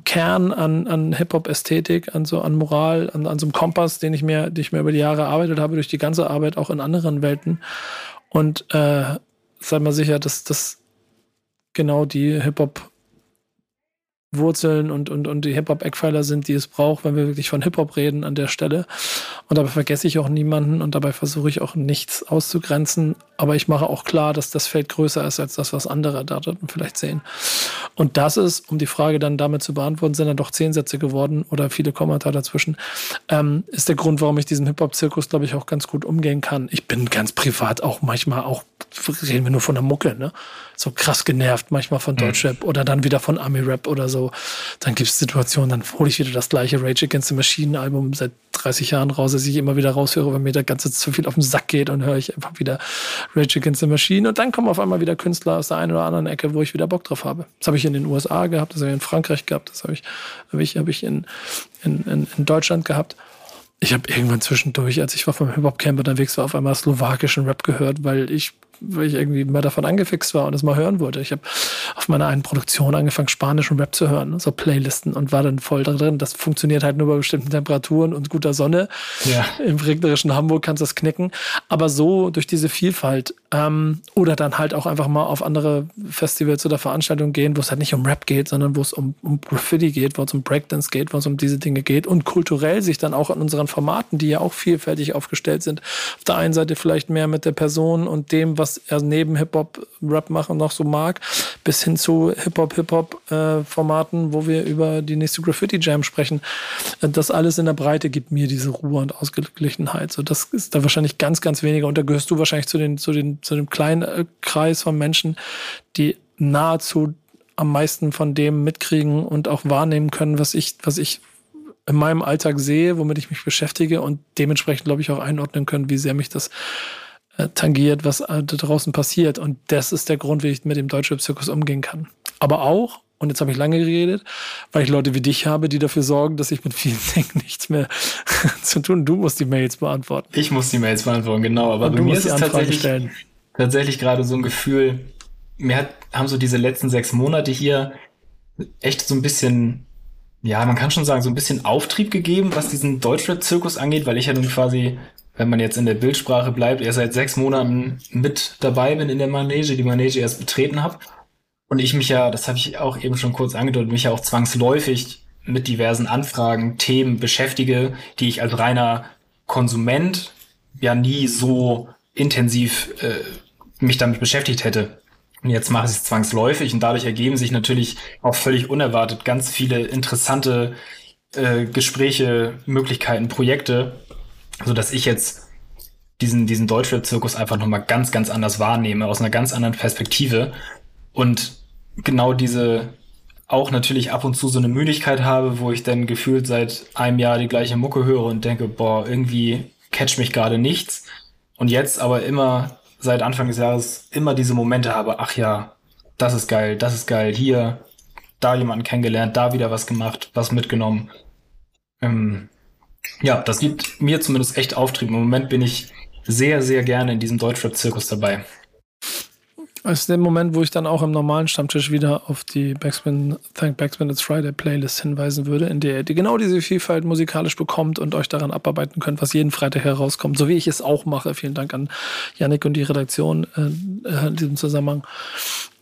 Kern an, an Hip-Hop-Ästhetik, an so an Moral, an, an so einem Kompass, den ich mir, den ich mir über die Jahre erarbeitet habe, durch die ganze Arbeit auch in anderen Welten. Und äh, sei mal sicher, dass das genau die Hip-Hop Wurzeln und, und, und die Hip-Hop-Eckpfeiler sind, die es braucht, wenn wir wirklich von Hip-Hop reden an der Stelle. Und dabei vergesse ich auch niemanden und dabei versuche ich auch nichts auszugrenzen. Aber ich mache auch klar, dass das Feld größer ist als das, was andere da vielleicht sehen. Und das ist, um die Frage dann damit zu beantworten, sind dann doch zehn Sätze geworden oder viele Kommentare dazwischen, ähm, ist der Grund, warum ich diesen Hip-Hop-Zirkus, glaube ich, auch ganz gut umgehen kann. Ich bin ganz privat auch manchmal auch, reden wir nur von der Mucke, ne? So krass genervt manchmal von mhm. Deutschrap mhm. oder dann wieder von Ami-Rap oder so. Dann gibt es Situationen, dann hole ich wieder das gleiche Rage Against the Machine Album seit 30 Jahren raus, dass ich immer wieder raushöre, wenn mir der ganze zu viel auf den Sack geht und höre ich einfach wieder Rage Against the Machine. Und dann kommen auf einmal wieder Künstler aus der einen oder anderen Ecke, wo ich wieder Bock drauf habe. Das habe ich in den USA gehabt, das habe ich in Frankreich gehabt, das habe ich, habe ich, habe ich in, in, in, in Deutschland gehabt ich habe irgendwann zwischendurch, als ich war vom Hip-Hop-Camp unterwegs war, auf einmal slowakischen Rap gehört, weil ich weil ich irgendwie mal davon angefixt war und es mal hören wollte. Ich habe auf meiner einen Produktion angefangen, spanischen Rap zu hören, so Playlisten und war dann voll drin. Das funktioniert halt nur bei bestimmten Temperaturen und guter Sonne. Ja. Im regnerischen Hamburg kannst du das knicken. Aber so durch diese Vielfalt ähm, oder dann halt auch einfach mal auf andere Festivals oder Veranstaltungen gehen, wo es halt nicht um Rap geht, sondern wo es um, um Graffiti geht, wo es um Breakdance geht, wo es um diese Dinge geht und kulturell sich dann auch in unseren Formaten, die ja auch vielfältig aufgestellt sind, auf der einen Seite vielleicht mehr mit der Person und dem, was was er neben Hip-Hop, Rap machen noch so mag, bis hin zu Hip-Hop, Hip-Hop-Formaten, äh, wo wir über die nächste Graffiti-Jam sprechen. Äh, das alles in der Breite gibt mir diese Ruhe und Ausgeglichenheit. So, das ist da wahrscheinlich ganz, ganz weniger. Und da gehörst du wahrscheinlich zu, den, zu, den, zu dem kleinen äh, Kreis von Menschen, die nahezu am meisten von dem mitkriegen und auch wahrnehmen können, was ich, was ich in meinem Alltag sehe, womit ich mich beschäftige und dementsprechend, glaube ich, auch einordnen können, wie sehr mich das tangiert, was äh, da draußen passiert. Und das ist der Grund, wie ich mit dem Deutschrap-Zirkus umgehen kann. Aber auch, und jetzt habe ich lange geredet, weil ich Leute wie dich habe, die dafür sorgen, dass ich mit vielen Dingen nichts mehr zu tun. Du musst die Mails beantworten. Ich muss die Mails beantworten, genau. Aber bei mir ist es tatsächlich, tatsächlich gerade so ein Gefühl, mir hat, haben so diese letzten sechs Monate hier echt so ein bisschen, ja, man kann schon sagen, so ein bisschen Auftrieb gegeben, was diesen Deutschrap-Zirkus angeht, weil ich ja nun quasi wenn man jetzt in der Bildsprache bleibt, erst seit sechs Monaten mit dabei bin in der Manege, die Manege erst betreten habe. Und ich mich ja, das habe ich auch eben schon kurz angedeutet, mich ja auch zwangsläufig mit diversen Anfragen, Themen beschäftige, die ich als reiner Konsument ja nie so intensiv äh, mich damit beschäftigt hätte. Und jetzt mache ich es zwangsläufig und dadurch ergeben sich natürlich auch völlig unerwartet ganz viele interessante äh, Gespräche, Möglichkeiten, Projekte, so dass ich jetzt diesen, diesen Deutschrap-Zirkus einfach nochmal ganz, ganz anders wahrnehme, aus einer ganz anderen Perspektive. Und genau diese auch natürlich ab und zu so eine Müdigkeit habe, wo ich dann gefühlt seit einem Jahr die gleiche Mucke höre und denke, boah, irgendwie catch mich gerade nichts. Und jetzt aber immer seit Anfang des Jahres immer diese Momente habe, ach ja, das ist geil, das ist geil, hier, da jemanden kennengelernt, da wieder was gemacht, was mitgenommen. Ähm, ja, das gibt mir zumindest echt Auftrieb. Im Moment bin ich sehr, sehr gerne in diesem Deutschrap-Zirkus dabei. Das ist der Moment, wo ich dann auch im normalen Stammtisch wieder auf die Backspin, Thank Backspin It's Friday Playlist hinweisen würde, in der ihr genau diese Vielfalt musikalisch bekommt und euch daran abarbeiten könnt, was jeden Freitag herauskommt, so wie ich es auch mache. Vielen Dank an Yannick und die Redaktion äh, in diesem Zusammenhang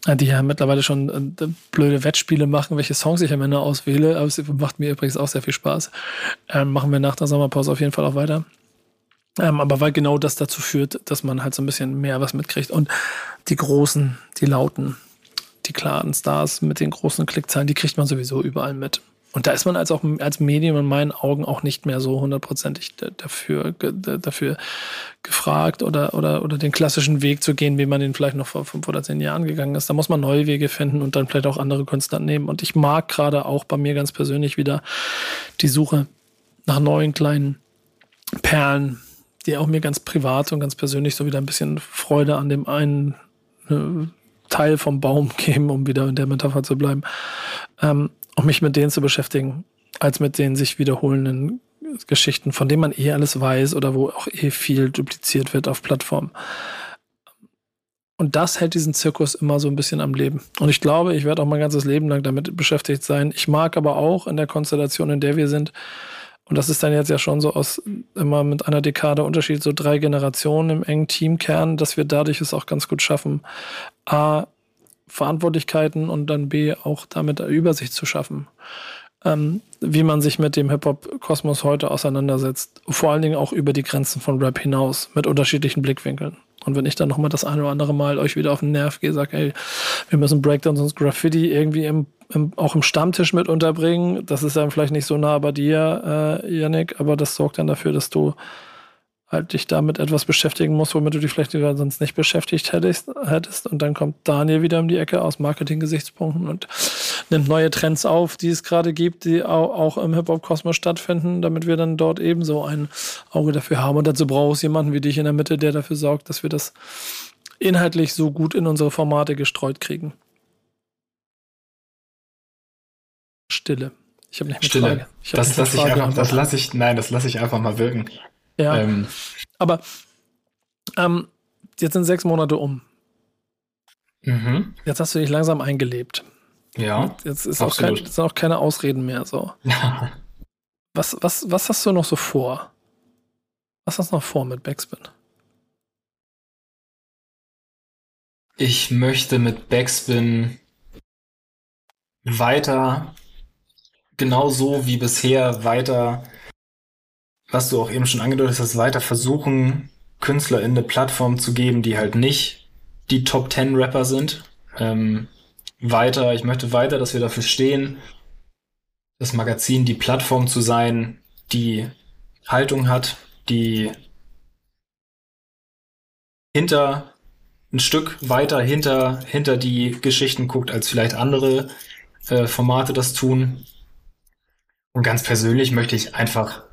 die ja mittlerweile schon äh, blöde Wettspiele machen, welche Songs ich am Ende auswähle. Aber es macht mir übrigens auch sehr viel Spaß. Ähm, machen wir nach der Sommerpause auf jeden Fall auch weiter. Ähm, aber weil genau das dazu führt, dass man halt so ein bisschen mehr was mitkriegt. Und die großen, die lauten, die klaren Stars mit den großen Klickzahlen, die kriegt man sowieso überall mit. Und da ist man als auch als Medium in meinen Augen auch nicht mehr so hundertprozentig dafür, dafür gefragt oder, oder, oder den klassischen Weg zu gehen, wie man den vielleicht noch vor fünf oder zehn Jahren gegangen ist. Da muss man neue Wege finden und dann vielleicht auch andere Künstler nehmen. Und ich mag gerade auch bei mir ganz persönlich wieder die Suche nach neuen kleinen Perlen, die auch mir ganz privat und ganz persönlich so wieder ein bisschen Freude an dem einen äh, Teil vom Baum geben, um wieder in der Metapher zu bleiben. Ähm, um mich mit denen zu beschäftigen, als mit den sich wiederholenden Geschichten, von denen man eh alles weiß oder wo auch eh viel dupliziert wird auf Plattformen. Und das hält diesen Zirkus immer so ein bisschen am Leben. Und ich glaube, ich werde auch mein ganzes Leben lang damit beschäftigt sein. Ich mag aber auch in der Konstellation, in der wir sind, und das ist dann jetzt ja schon so aus immer mit einer Dekade Unterschied, so drei Generationen im engen Teamkern, dass wir dadurch es auch ganz gut schaffen, A, Verantwortlichkeiten und dann B auch damit Übersicht zu schaffen. Ähm, wie man sich mit dem Hip-Hop-Kosmos heute auseinandersetzt. Vor allen Dingen auch über die Grenzen von Rap hinaus, mit unterschiedlichen Blickwinkeln. Und wenn ich dann nochmal das eine oder andere Mal euch wieder auf den Nerv gehe, sage, ey, wir müssen Breakdowns und Graffiti irgendwie im, im, auch im Stammtisch mit unterbringen, das ist dann vielleicht nicht so nah bei dir, äh, Yannick, aber das sorgt dann dafür, dass du halt dich damit etwas beschäftigen musst, womit du dich vielleicht sonst nicht beschäftigt hättest, hättest. Und dann kommt Daniel wieder um die Ecke aus Marketing-Gesichtspunkten und nimmt neue Trends auf, die es gerade gibt, die auch, im Hip-Hop-Kosmos stattfinden, damit wir dann dort ebenso ein Auge dafür haben. Und dazu brauchst du jemanden wie dich in der Mitte, der dafür sorgt, dass wir das inhaltlich so gut in unsere Formate gestreut kriegen. Stille. Ich habe nicht mehr Stille. Frage. Ich Das lasse ich einfach, das geantwortet. lasse ich, nein, das lasse ich einfach mal wirken. Ja, Ähm, aber ähm, jetzt sind sechs Monate um. mhm. Jetzt hast du dich langsam eingelebt. Ja. Jetzt ist auch, kein, sind auch keine Ausreden mehr so. Was, was, was hast du noch so vor? Was hast du noch vor mit Backspin? Ich möchte mit Backspin weiter, genauso wie bisher, weiter, was du auch eben schon angedeutet hast, weiter versuchen, KünstlerInnen eine Plattform zu geben, die halt nicht die Top 10 Rapper sind. Ähm, weiter, ich möchte weiter, dass wir dafür stehen, das Magazin die Plattform zu sein, die Haltung hat, die hinter ein Stück weiter hinter, hinter die Geschichten guckt, als vielleicht andere äh, Formate das tun. Und ganz persönlich möchte ich einfach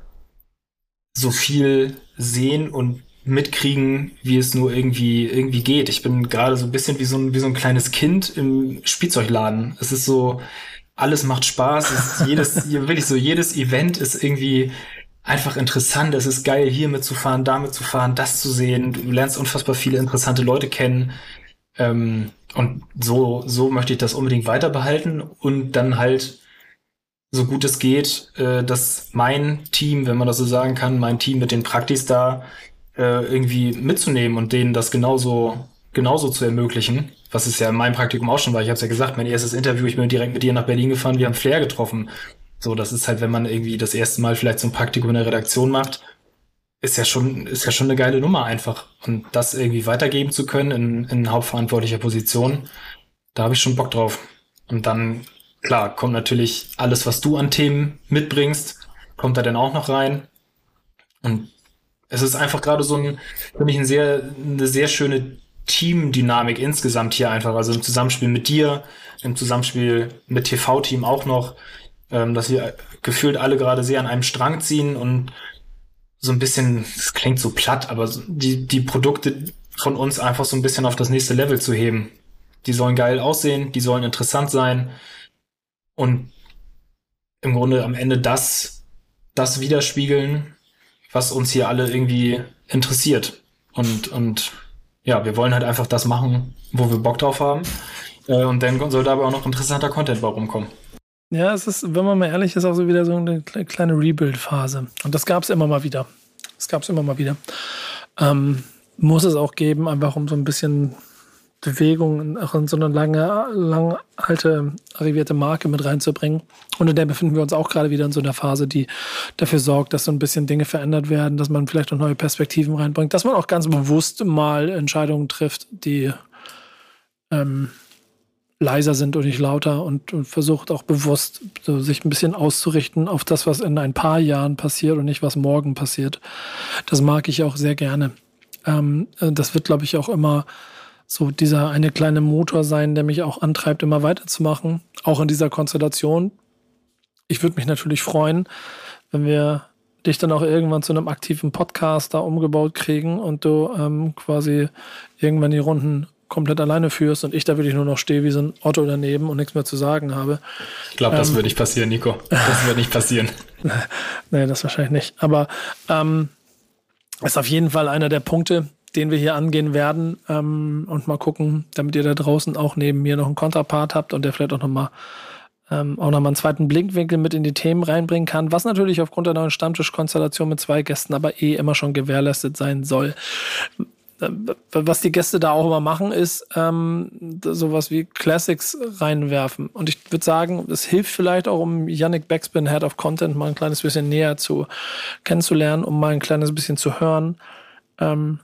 so viel sehen und mitkriegen, wie es nur irgendwie, irgendwie geht. Ich bin gerade so ein bisschen wie so ein, wie so ein kleines Kind im Spielzeugladen. Es ist so, alles macht Spaß. Es ist jedes, wirklich so, jedes Event ist irgendwie einfach interessant. Es ist geil, hier mitzufahren, da mitzufahren, das zu sehen. Du lernst unfassbar viele interessante Leute kennen. Ähm, und so, so möchte ich das unbedingt weiter behalten und dann halt so gut es geht, äh, dass mein Team, wenn man das so sagen kann, mein Team mit den Praktis da äh, irgendwie mitzunehmen und denen das genauso, genauso zu ermöglichen, was es ja in meinem Praktikum auch schon war. Ich habe es ja gesagt, mein erstes Interview, ich bin direkt mit dir nach Berlin gefahren, wir haben Flair getroffen. So, das ist halt, wenn man irgendwie das erste Mal vielleicht so ein Praktikum in der Redaktion macht, ist ja schon, ist ja schon eine geile Nummer einfach. Und das irgendwie weitergeben zu können in, in hauptverantwortlicher Position, da habe ich schon Bock drauf. Und dann, klar, kommt natürlich alles, was du an Themen mitbringst, kommt da dann auch noch rein. Und es ist einfach gerade so ein, für mich ein sehr, eine sehr schöne Teamdynamik insgesamt hier einfach. Also im Zusammenspiel mit dir, im Zusammenspiel mit TV-Team auch noch, ähm, dass wir gefühlt alle gerade sehr an einem Strang ziehen und so ein bisschen, das klingt so platt, aber die, die Produkte von uns einfach so ein bisschen auf das nächste Level zu heben. Die sollen geil aussehen, die sollen interessant sein und im Grunde am Ende das, das widerspiegeln, was uns hier alle irgendwie interessiert. Und, und ja, wir wollen halt einfach das machen, wo wir Bock drauf haben. Äh, und dann soll dabei auch noch interessanter Content bei rumkommen. Ja, es ist, wenn man mal ehrlich ist, auch so wieder so eine kle- kleine Rebuild-Phase. Und das gab es immer mal wieder. Das gab es immer mal wieder. Ähm, muss es auch geben, einfach um so ein bisschen Bewegung auch in so eine lange, lang alte, arrivierte Marke mit reinzubringen. Und in der befinden wir uns auch gerade wieder in so einer Phase, die dafür sorgt, dass so ein bisschen Dinge verändert werden, dass man vielleicht auch neue Perspektiven reinbringt, dass man auch ganz bewusst mal Entscheidungen trifft, die ähm, leiser sind und nicht lauter und, und versucht auch bewusst so sich ein bisschen auszurichten auf das, was in ein paar Jahren passiert und nicht was morgen passiert. Das mag ich auch sehr gerne. Ähm, äh, das wird, glaube ich, auch immer so dieser eine kleine Motor sein, der mich auch antreibt, immer weiterzumachen, auch in dieser Konstellation. Ich würde mich natürlich freuen, wenn wir dich dann auch irgendwann zu einem aktiven Podcast da umgebaut kriegen und du ähm, quasi irgendwann die Runden komplett alleine führst und ich da wirklich nur noch stehe wie so ein Otto daneben und nichts mehr zu sagen habe. Ich glaube, das Ähm. wird nicht passieren, Nico. Das wird nicht passieren. Nee, das wahrscheinlich nicht. Aber ähm, ist auf jeden Fall einer der Punkte, den wir hier angehen werden ähm, und mal gucken, damit ihr da draußen auch neben mir noch einen Kontrapart habt und der vielleicht auch nochmal ähm, auch nochmal einen zweiten Blickwinkel mit in die Themen reinbringen kann, was natürlich aufgrund der neuen Stammtischkonstellation mit zwei Gästen aber eh immer schon gewährleistet sein soll. Ähm, Was die Gäste da auch immer machen, ist ähm, sowas wie Classics reinwerfen. Und ich würde sagen, es hilft vielleicht auch, um Yannick Backspin, Head of Content, mal ein kleines bisschen näher zu kennenzulernen, um mal ein kleines bisschen zu hören. Ähm,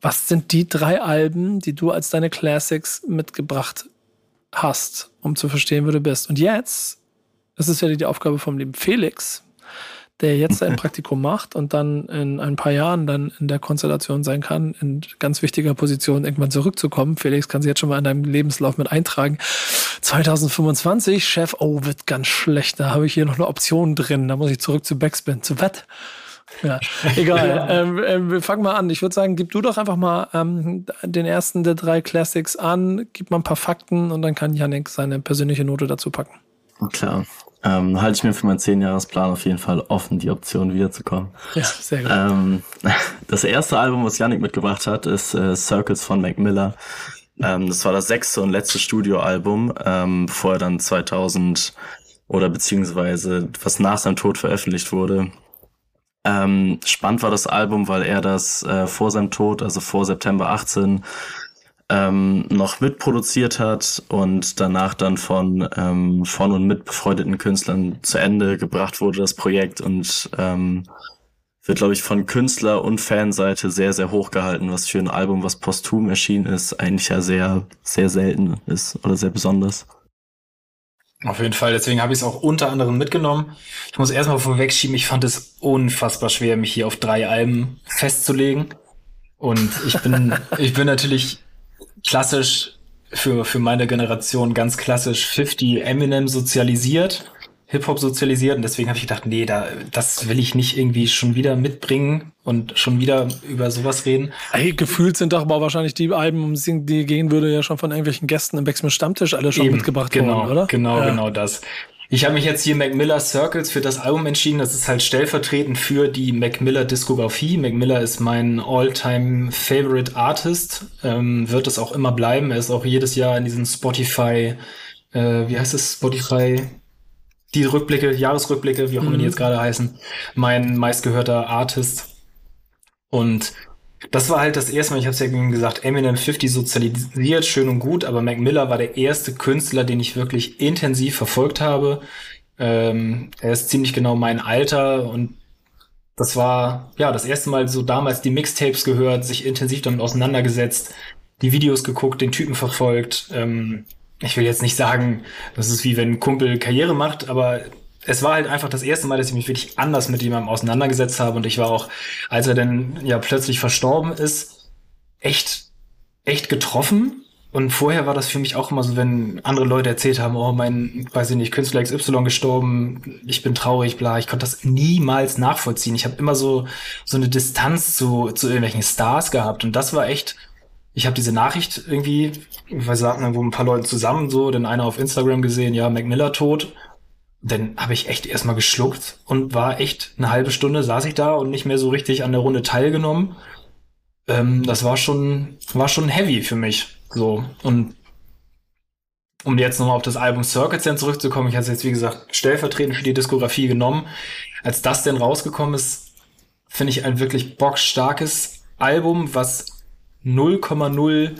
was sind die drei Alben, die du als deine Classics mitgebracht hast, um zu verstehen, wer du bist? Und jetzt, das ist ja die Aufgabe vom lieben Felix, der jetzt ein Praktikum macht und dann in ein paar Jahren dann in der Konstellation sein kann, in ganz wichtiger Position irgendwann zurückzukommen. Felix kann sie jetzt schon mal in deinem Lebenslauf mit eintragen. 2025, Chef, oh, wird ganz schlecht. Da habe ich hier noch eine Option drin. Da muss ich zurück zu Backspin. Zu Wett. Ja, egal. ähm, ähm, wir fangen mal an. Ich würde sagen, gib du doch einfach mal ähm, den ersten der drei Classics an, gib mal ein paar Fakten und dann kann Yannick seine persönliche Note dazu packen. Klar. Ähm, halte ich mir für meinen Zehnjahresplan auf jeden Fall offen, die Option wiederzukommen. Ja, sehr gut. Ähm, das erste Album, was Yannick mitgebracht hat, ist äh, Circles von Mac Miller. Ähm, das war das sechste und letzte Studioalbum, ähm, bevor er dann 2000 oder beziehungsweise was nach seinem Tod veröffentlicht wurde. Ähm, spannend war das Album, weil er das äh, vor seinem Tod, also vor September 18, ähm, noch mitproduziert hat und danach dann von, ähm, von und mit befreundeten Künstlern zu Ende gebracht wurde, das Projekt und ähm, wird, glaube ich, von Künstler- und Fanseite sehr, sehr hoch gehalten, was für ein Album, was posthum erschienen ist, eigentlich ja sehr, sehr selten ist oder sehr besonders. Auf jeden Fall, deswegen habe ich es auch unter anderem mitgenommen. Ich muss erstmal vorwegschieben, ich fand es unfassbar schwer, mich hier auf drei Alben festzulegen. Und ich bin, ich bin natürlich klassisch für, für meine Generation ganz klassisch 50 Eminem sozialisiert, Hip-Hop sozialisiert und deswegen habe ich gedacht, nee, da, das will ich nicht irgendwie schon wieder mitbringen und schon wieder über sowas reden. Ey, gefühlt sind doch aber wahrscheinlich die Alben, um die gehen würde, ja schon von irgendwelchen Gästen im Backsmith Stammtisch alle schon Eben, mitgebracht genau, worden, oder? Genau, ja. genau das. Ich habe mich jetzt hier Mac Miller Circles für das Album entschieden. Das ist halt stellvertretend für die Mac Miller Diskografie. Mac Miller ist mein all-time favorite Artist. Ähm, wird es auch immer bleiben. Er ist auch jedes Jahr in diesen Spotify, äh, wie heißt es, Spotify, die Rückblicke, Jahresrückblicke, wie auch immer mhm. die jetzt gerade heißen, mein meistgehörter Artist. Und das war halt das erste Mal, ich habe es ja gesagt, Eminem 50 sozialisiert, schön und gut, aber Mac Miller war der erste Künstler, den ich wirklich intensiv verfolgt habe. Ähm, er ist ziemlich genau mein Alter und das war ja das erste Mal so damals die Mixtapes gehört, sich intensiv damit auseinandergesetzt, die Videos geguckt, den Typen verfolgt. Ähm, ich will jetzt nicht sagen, das ist wie wenn ein Kumpel Karriere macht, aber es war halt einfach das erste Mal, dass ich mich wirklich anders mit jemandem auseinandergesetzt habe und ich war auch, als er dann ja plötzlich verstorben ist, echt, echt getroffen. Und vorher war das für mich auch immer so, wenn andere Leute erzählt haben, oh, mein, weiß ich nicht, Künstler XY gestorben, ich bin traurig, bla, ich konnte das niemals nachvollziehen. Ich habe immer so, so eine Distanz zu, zu irgendwelchen Stars gehabt und das war echt, ich habe diese Nachricht irgendwie, ich weiß nicht, wo ein paar Leute zusammen so, denn einer auf Instagram gesehen, ja, Mac Miller tot dann habe ich echt erstmal geschluckt und war echt eine halbe Stunde saß ich da und nicht mehr so richtig an der Runde teilgenommen. Ähm, das war schon, war schon heavy für mich. So. Und um jetzt nochmal auf das Album Circuits dann zurückzukommen, ich hatte es jetzt, wie gesagt, stellvertretend für die Diskografie genommen. Als das denn rausgekommen ist, finde ich ein wirklich bockstarkes Album, was 0,0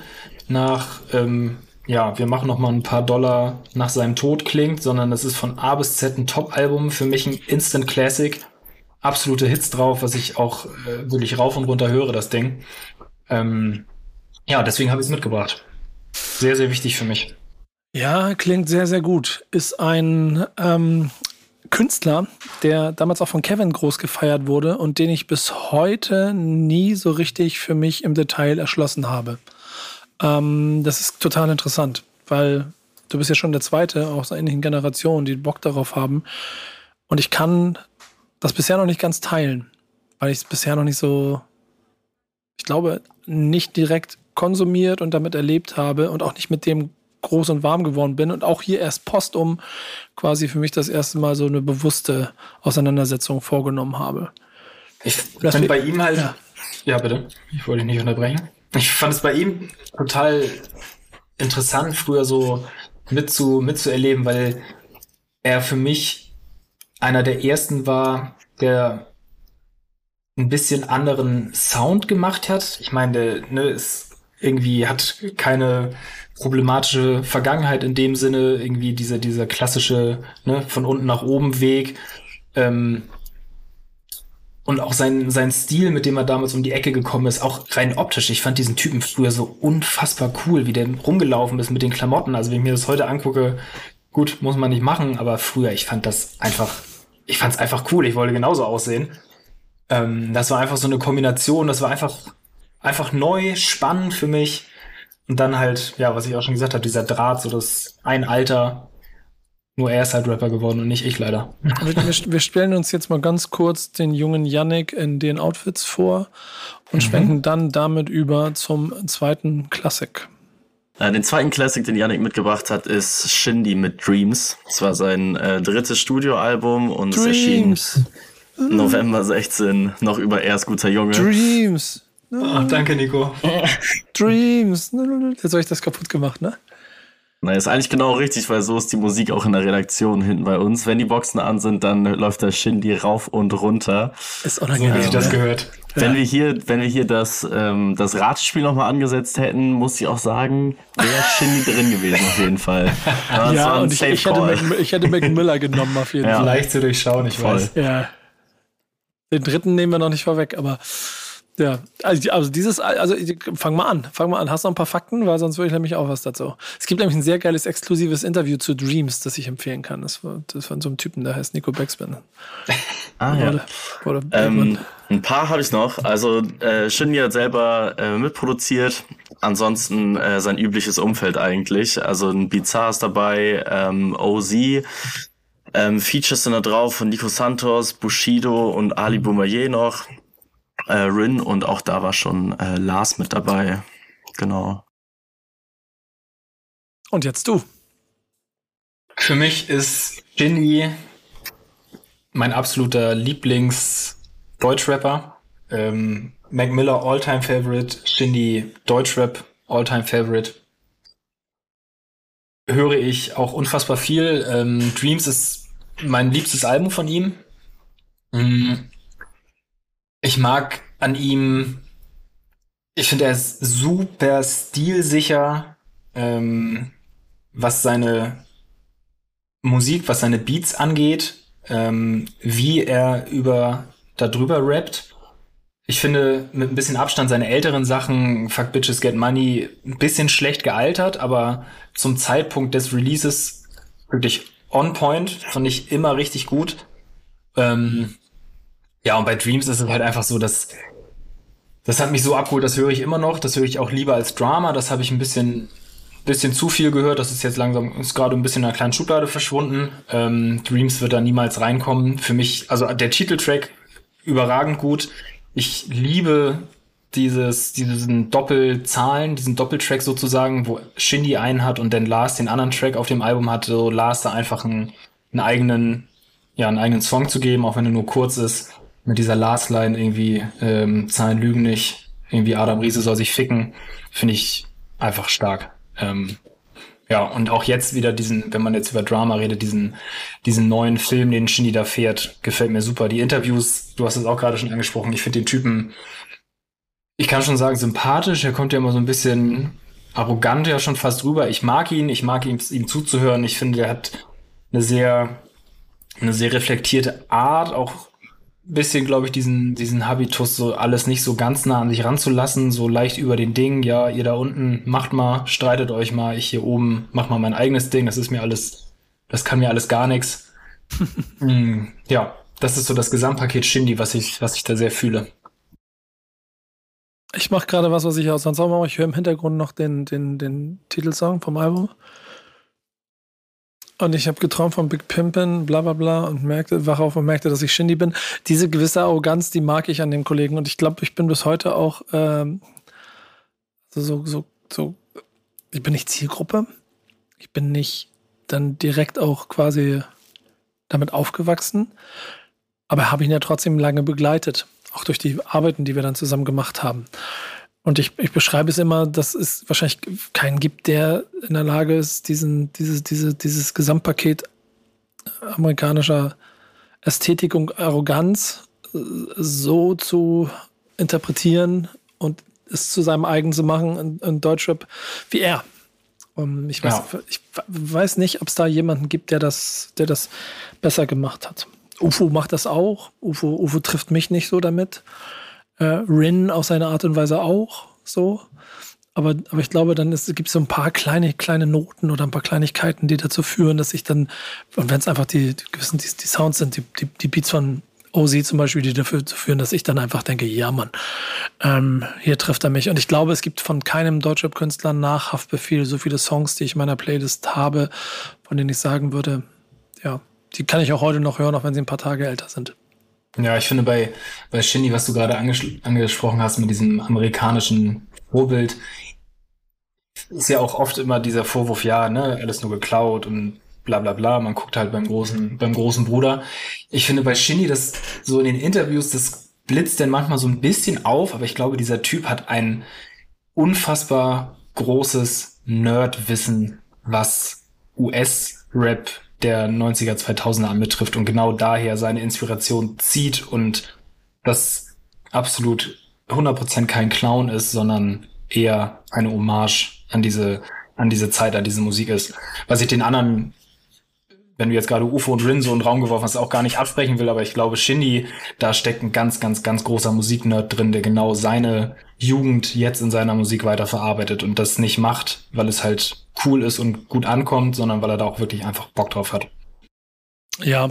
nach ähm, ja, wir machen noch mal ein paar Dollar nach seinem Tod klingt, sondern es ist von A bis Z ein Top-Album, für mich ein Instant Classic, absolute Hits drauf, was ich auch äh, wirklich rauf und runter höre, das Ding. Ähm, ja, deswegen habe ich es mitgebracht. Sehr, sehr wichtig für mich. Ja, klingt sehr, sehr gut. Ist ein ähm, Künstler, der damals auch von Kevin groß gefeiert wurde und den ich bis heute nie so richtig für mich im Detail erschlossen habe. Ähm, das ist total interessant, weil du bist ja schon der Zweite aus einer ähnlichen Generation, die Bock darauf haben. Und ich kann das bisher noch nicht ganz teilen, weil ich es bisher noch nicht so, ich glaube, nicht direkt konsumiert und damit erlebt habe und auch nicht mit dem groß und warm geworden bin und auch hier erst postum quasi für mich das erste Mal so eine bewusste Auseinandersetzung vorgenommen habe. Ich finde bei ihm halt, ja. ja bitte, ich wollte dich nicht unterbrechen ich fand es bei ihm total interessant, früher so mitzu, mitzuerleben, weil er für mich einer der ersten war, der ein bisschen anderen Sound gemacht hat. Ich meine, ne, ist irgendwie hat keine problematische Vergangenheit in dem Sinne, irgendwie dieser, dieser klassische, ne, von unten nach oben Weg. Ähm, und auch sein, sein Stil, mit dem er damals um die Ecke gekommen ist, auch rein optisch. Ich fand diesen Typen früher so unfassbar cool, wie der rumgelaufen ist mit den Klamotten. Also wenn ich mir das heute angucke, gut, muss man nicht machen, aber früher, ich fand das einfach ich fand es einfach cool. Ich wollte genauso aussehen. Ähm, das war einfach so eine Kombination. Das war einfach, einfach neu, spannend für mich. Und dann halt, ja, was ich auch schon gesagt habe, dieser Draht, so das ein Alter. Nur er ist halt Rapper geworden und nicht ich leider. Wir, wir stellen uns jetzt mal ganz kurz den jungen Yannick in den Outfits vor und mhm. schwenken dann damit über zum zweiten Klassik. Äh, den zweiten Classic, den Yannick mitgebracht hat, ist Shindy mit Dreams. Das war sein äh, drittes Studioalbum und Dreams. es erschien November 16, noch über Erst guter Junge. Dreams. Oh, danke, Nico. Dreams. Jetzt habe ich das kaputt gemacht, ne? Na, ist eigentlich genau richtig, weil so ist die Musik auch in der Redaktion hinten bei uns. Wenn die Boxen an sind, dann läuft der Shindy rauf und runter. Ist unangenehm. So wie ich das gehört. Wenn wir hier, wenn wir hier das, ähm, das Radspiel nochmal angesetzt hätten, muss ich auch sagen, wäre Shindy drin gewesen auf jeden Fall. Das ja, und ich, ich, hätte Mac, ich hätte Mac Miller genommen auf jeden ja. Fall. Leicht zu durchschauen, ich Voll. weiß. Ja. Den dritten nehmen wir noch nicht vorweg, aber ja, also, also dieses, also fang mal an, fang mal an. Hast du noch ein paar Fakten, weil sonst würde ich nämlich auch was dazu. Es gibt nämlich ein sehr geiles exklusives Interview zu Dreams, das ich empfehlen kann. Das war, das von so einem Typen, der heißt Nico Backspin. Ah ja. Oder, oder ähm, ein paar habe ich noch. Also äh, Shindy hat selber äh, mitproduziert. Ansonsten äh, sein übliches Umfeld eigentlich. Also ein Bizarre ist dabei, ähm, OZ. Ähm, Features sind da drauf von Nico Santos, Bushido und Ali Boumaier noch äh, Rin und auch da war schon äh, Lars mit dabei. Genau. Und jetzt du. Für mich ist Ginny mein absoluter Lieblings-Deutschrapper. Ähm, Mac Miller Alltime Favorite, Shindy Deutschrap Alltime Favorite. Höre ich auch unfassbar viel. Ähm, Dreams ist mein liebstes Album von ihm. Mhm. Ich mag an ihm, ich finde, er ist super stilsicher, ähm, was seine Musik, was seine Beats angeht, ähm, wie er über darüber rappt. Ich finde mit ein bisschen Abstand seine älteren Sachen, Fuck Bitches Get Money, ein bisschen schlecht gealtert, aber zum Zeitpunkt des Releases wirklich on point, fand ich immer richtig gut. Ähm, ja, und bei Dreams ist es halt einfach so, dass das hat mich so abgeholt, das höre ich immer noch, das höre ich auch lieber als Drama, das habe ich ein bisschen bisschen zu viel gehört, das ist jetzt langsam, ist gerade ein bisschen in einer kleinen Schublade verschwunden. Ähm, Dreams wird da niemals reinkommen. Für mich, also der Titeltrack überragend gut. Ich liebe dieses, diesen Doppelzahlen, diesen Doppeltrack sozusagen, wo Shindy einen hat und dann Lars den anderen Track auf dem Album hat, so Lars da einfach einen, einen eigenen, ja, einen eigenen Song zu geben, auch wenn er nur kurz ist mit dieser Last-Line irgendwie, ähm, Zahlen lügen nicht, irgendwie Adam Riese soll sich ficken, finde ich einfach stark. Ähm, ja, und auch jetzt wieder diesen, wenn man jetzt über Drama redet, diesen, diesen neuen Film, den Shindy da fährt, gefällt mir super. Die Interviews, du hast es auch gerade schon angesprochen, ich finde den Typen, ich kann schon sagen, sympathisch, er kommt ja immer so ein bisschen arrogant ja schon fast rüber. Ich mag ihn, ich mag ihm, ihm zuzuhören. Ich finde, er hat eine sehr, eine sehr reflektierte Art, auch bisschen, glaube ich, diesen, diesen Habitus, so alles nicht so ganz nah an sich ranzulassen, so leicht über den Ding, ja, ihr da unten macht mal, streitet euch mal, ich hier oben mach mal mein eigenes Ding, das ist mir alles, das kann mir alles gar nichts. mm, ja, das ist so das Gesamtpaket Shindy, was ich, was ich da sehr fühle. Ich mache gerade was, was ich auch sonst auch mache. Ich höre im Hintergrund noch den, den, den Titelsong vom Album. Und ich habe geträumt von Big Pimpin, bla bla bla, und merkte, wach auf und merkte, dass ich Shindy bin. Diese gewisse Arroganz, die mag ich an den Kollegen. Und ich glaube, ich bin bis heute auch ähm, so, so, so, ich bin nicht Zielgruppe. Ich bin nicht dann direkt auch quasi damit aufgewachsen. Aber habe ihn ja trotzdem lange begleitet. Auch durch die Arbeiten, die wir dann zusammen gemacht haben. Und ich, ich beschreibe es immer, dass es wahrscheinlich keinen gibt, der in der Lage ist, diesen, dieses, diese, dieses Gesamtpaket amerikanischer Ästhetik und Arroganz äh, so zu interpretieren und es zu seinem eigenen zu machen in, in Deutschrap wie er. Um, ich, weiß, ja. ich weiß nicht, ob es da jemanden gibt, der das, der das besser gemacht hat. UFO macht das auch. UFO, UFO trifft mich nicht so damit. Äh, Rin auf seine Art und Weise auch so. aber, aber ich glaube, dann gibt es so ein paar kleine, kleine Noten oder ein paar Kleinigkeiten, die dazu führen, dass ich dann, und wenn es einfach die, die die, die Sounds sind, die, die, die Beats von OZ zum Beispiel, die dafür zu führen, dass ich dann einfach denke, ja Mann, ähm, hier trifft er mich. Und ich glaube, es gibt von keinem Deutschrap-Künstler nach Haftbefehl so viele Songs, die ich in meiner Playlist habe, von denen ich sagen würde, ja, die kann ich auch heute noch hören, auch wenn sie ein paar Tage älter sind. Ja, ich finde bei, bei Shindy, was du gerade anges angesprochen hast mit diesem amerikanischen Vorbild, ist ja auch oft immer dieser Vorwurf, ja, ne, alles nur geklaut und bla bla bla. Man guckt halt beim großen, beim großen Bruder. Ich finde bei Shindy, das so in den Interviews, das blitzt denn manchmal so ein bisschen auf, aber ich glaube, dieser Typ hat ein unfassbar großes Nerdwissen, was US-Rap der 90er, 2000er anbetrifft und genau daher seine Inspiration zieht und das absolut 100% kein Clown ist, sondern eher eine Hommage an diese, an diese Zeit, an diese Musik ist. Was ich den anderen, wenn du jetzt gerade UFO und Rin so in den Raum geworfen hast, auch gar nicht absprechen will, aber ich glaube, Shindy, da steckt ein ganz, ganz, ganz großer Musiknerd drin, der genau seine Jugend jetzt in seiner Musik weiterverarbeitet und das nicht macht, weil es halt cool ist und gut ankommt, sondern weil er da auch wirklich einfach Bock drauf hat. Ja,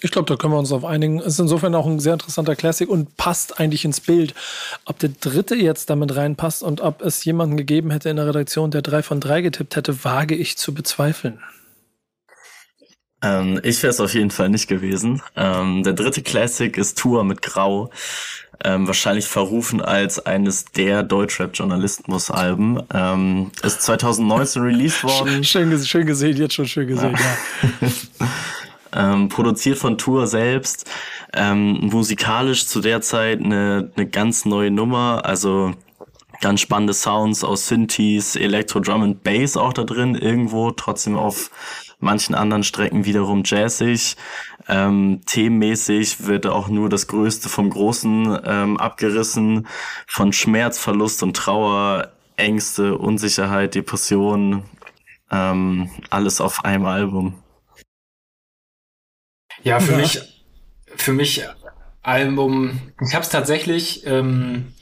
ich glaube, da können wir uns auf einigen. Es ist insofern auch ein sehr interessanter Classic und passt eigentlich ins Bild. Ob der dritte jetzt damit reinpasst und ob es jemanden gegeben hätte in der Redaktion, der drei von drei getippt hätte, wage ich zu bezweifeln. Ähm, ich wäre es auf jeden Fall nicht gewesen. Ähm, der dritte Classic ist Tour mit Grau. Ähm, wahrscheinlich verrufen als eines der Deutschrap-Journalismus-Alben. Ähm, ist 2019 released worden. Schön, schön gesehen, jetzt schon schön gesehen, ja. ähm, produziert von Tour selbst. Ähm, musikalisch zu der Zeit eine, eine ganz neue Nummer. Also ganz spannende Sounds aus Synthes, Electro, Drum und Bass auch da drin irgendwo, trotzdem auf manchen anderen Strecken wiederum jazzig. Ähm, themenmäßig wird auch nur das Größte vom Großen ähm, abgerissen, von Schmerz, Verlust und Trauer, Ängste, Unsicherheit, Depression, ähm, alles auf einem Album. Ja, für ja. mich, für mich Album, ich habe es tatsächlich ähm,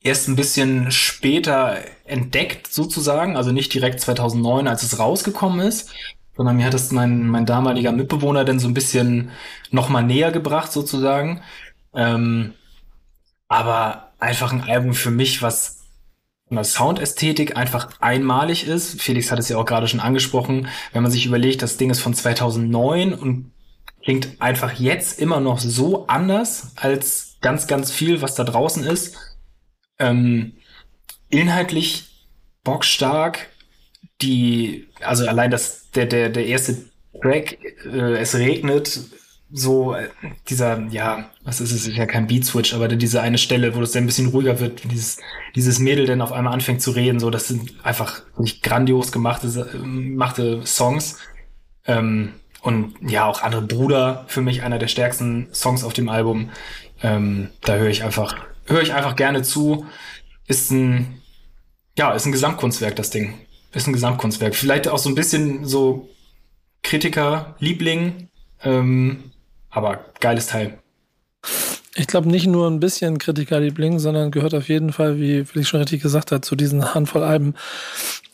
erst ein bisschen später entdeckt sozusagen, also nicht direkt 2009, als es rausgekommen ist, sondern mir hat das mein, mein damaliger Mitbewohner dann so ein bisschen nochmal näher gebracht sozusagen. Ähm, aber einfach ein Album für mich, was von der Soundästhetik einfach einmalig ist. Felix hat es ja auch gerade schon angesprochen. Wenn man sich überlegt, das Ding ist von 2009 und klingt einfach jetzt immer noch so anders als ganz, ganz viel, was da draußen ist. Ähm, inhaltlich bockstark, die, also allein das, der, der, der erste Track, äh, es regnet, so äh, dieser, ja, was ist es, ist ja kein Beat Switch, aber diese eine Stelle, wo es dann ein bisschen ruhiger wird, dieses, dieses Mädel dann auf einmal anfängt zu reden, so, das sind einfach nicht grandios gemachte, gemachte Songs. Ähm, und ja, auch andere Bruder für mich einer der stärksten Songs auf dem Album. Ähm, da höre ich einfach, höre ich einfach gerne zu. Ist ein, ja, ist ein Gesamtkunstwerk, das Ding. Ist ein Gesamtkunstwerk. Vielleicht auch so ein bisschen so Kritiker, Liebling, ähm, aber geiles Teil. Ich glaube nicht nur ein bisschen Kritikerliebling, sondern gehört auf jeden Fall, wie Felix schon richtig gesagt hat, zu diesen Handvoll Alben,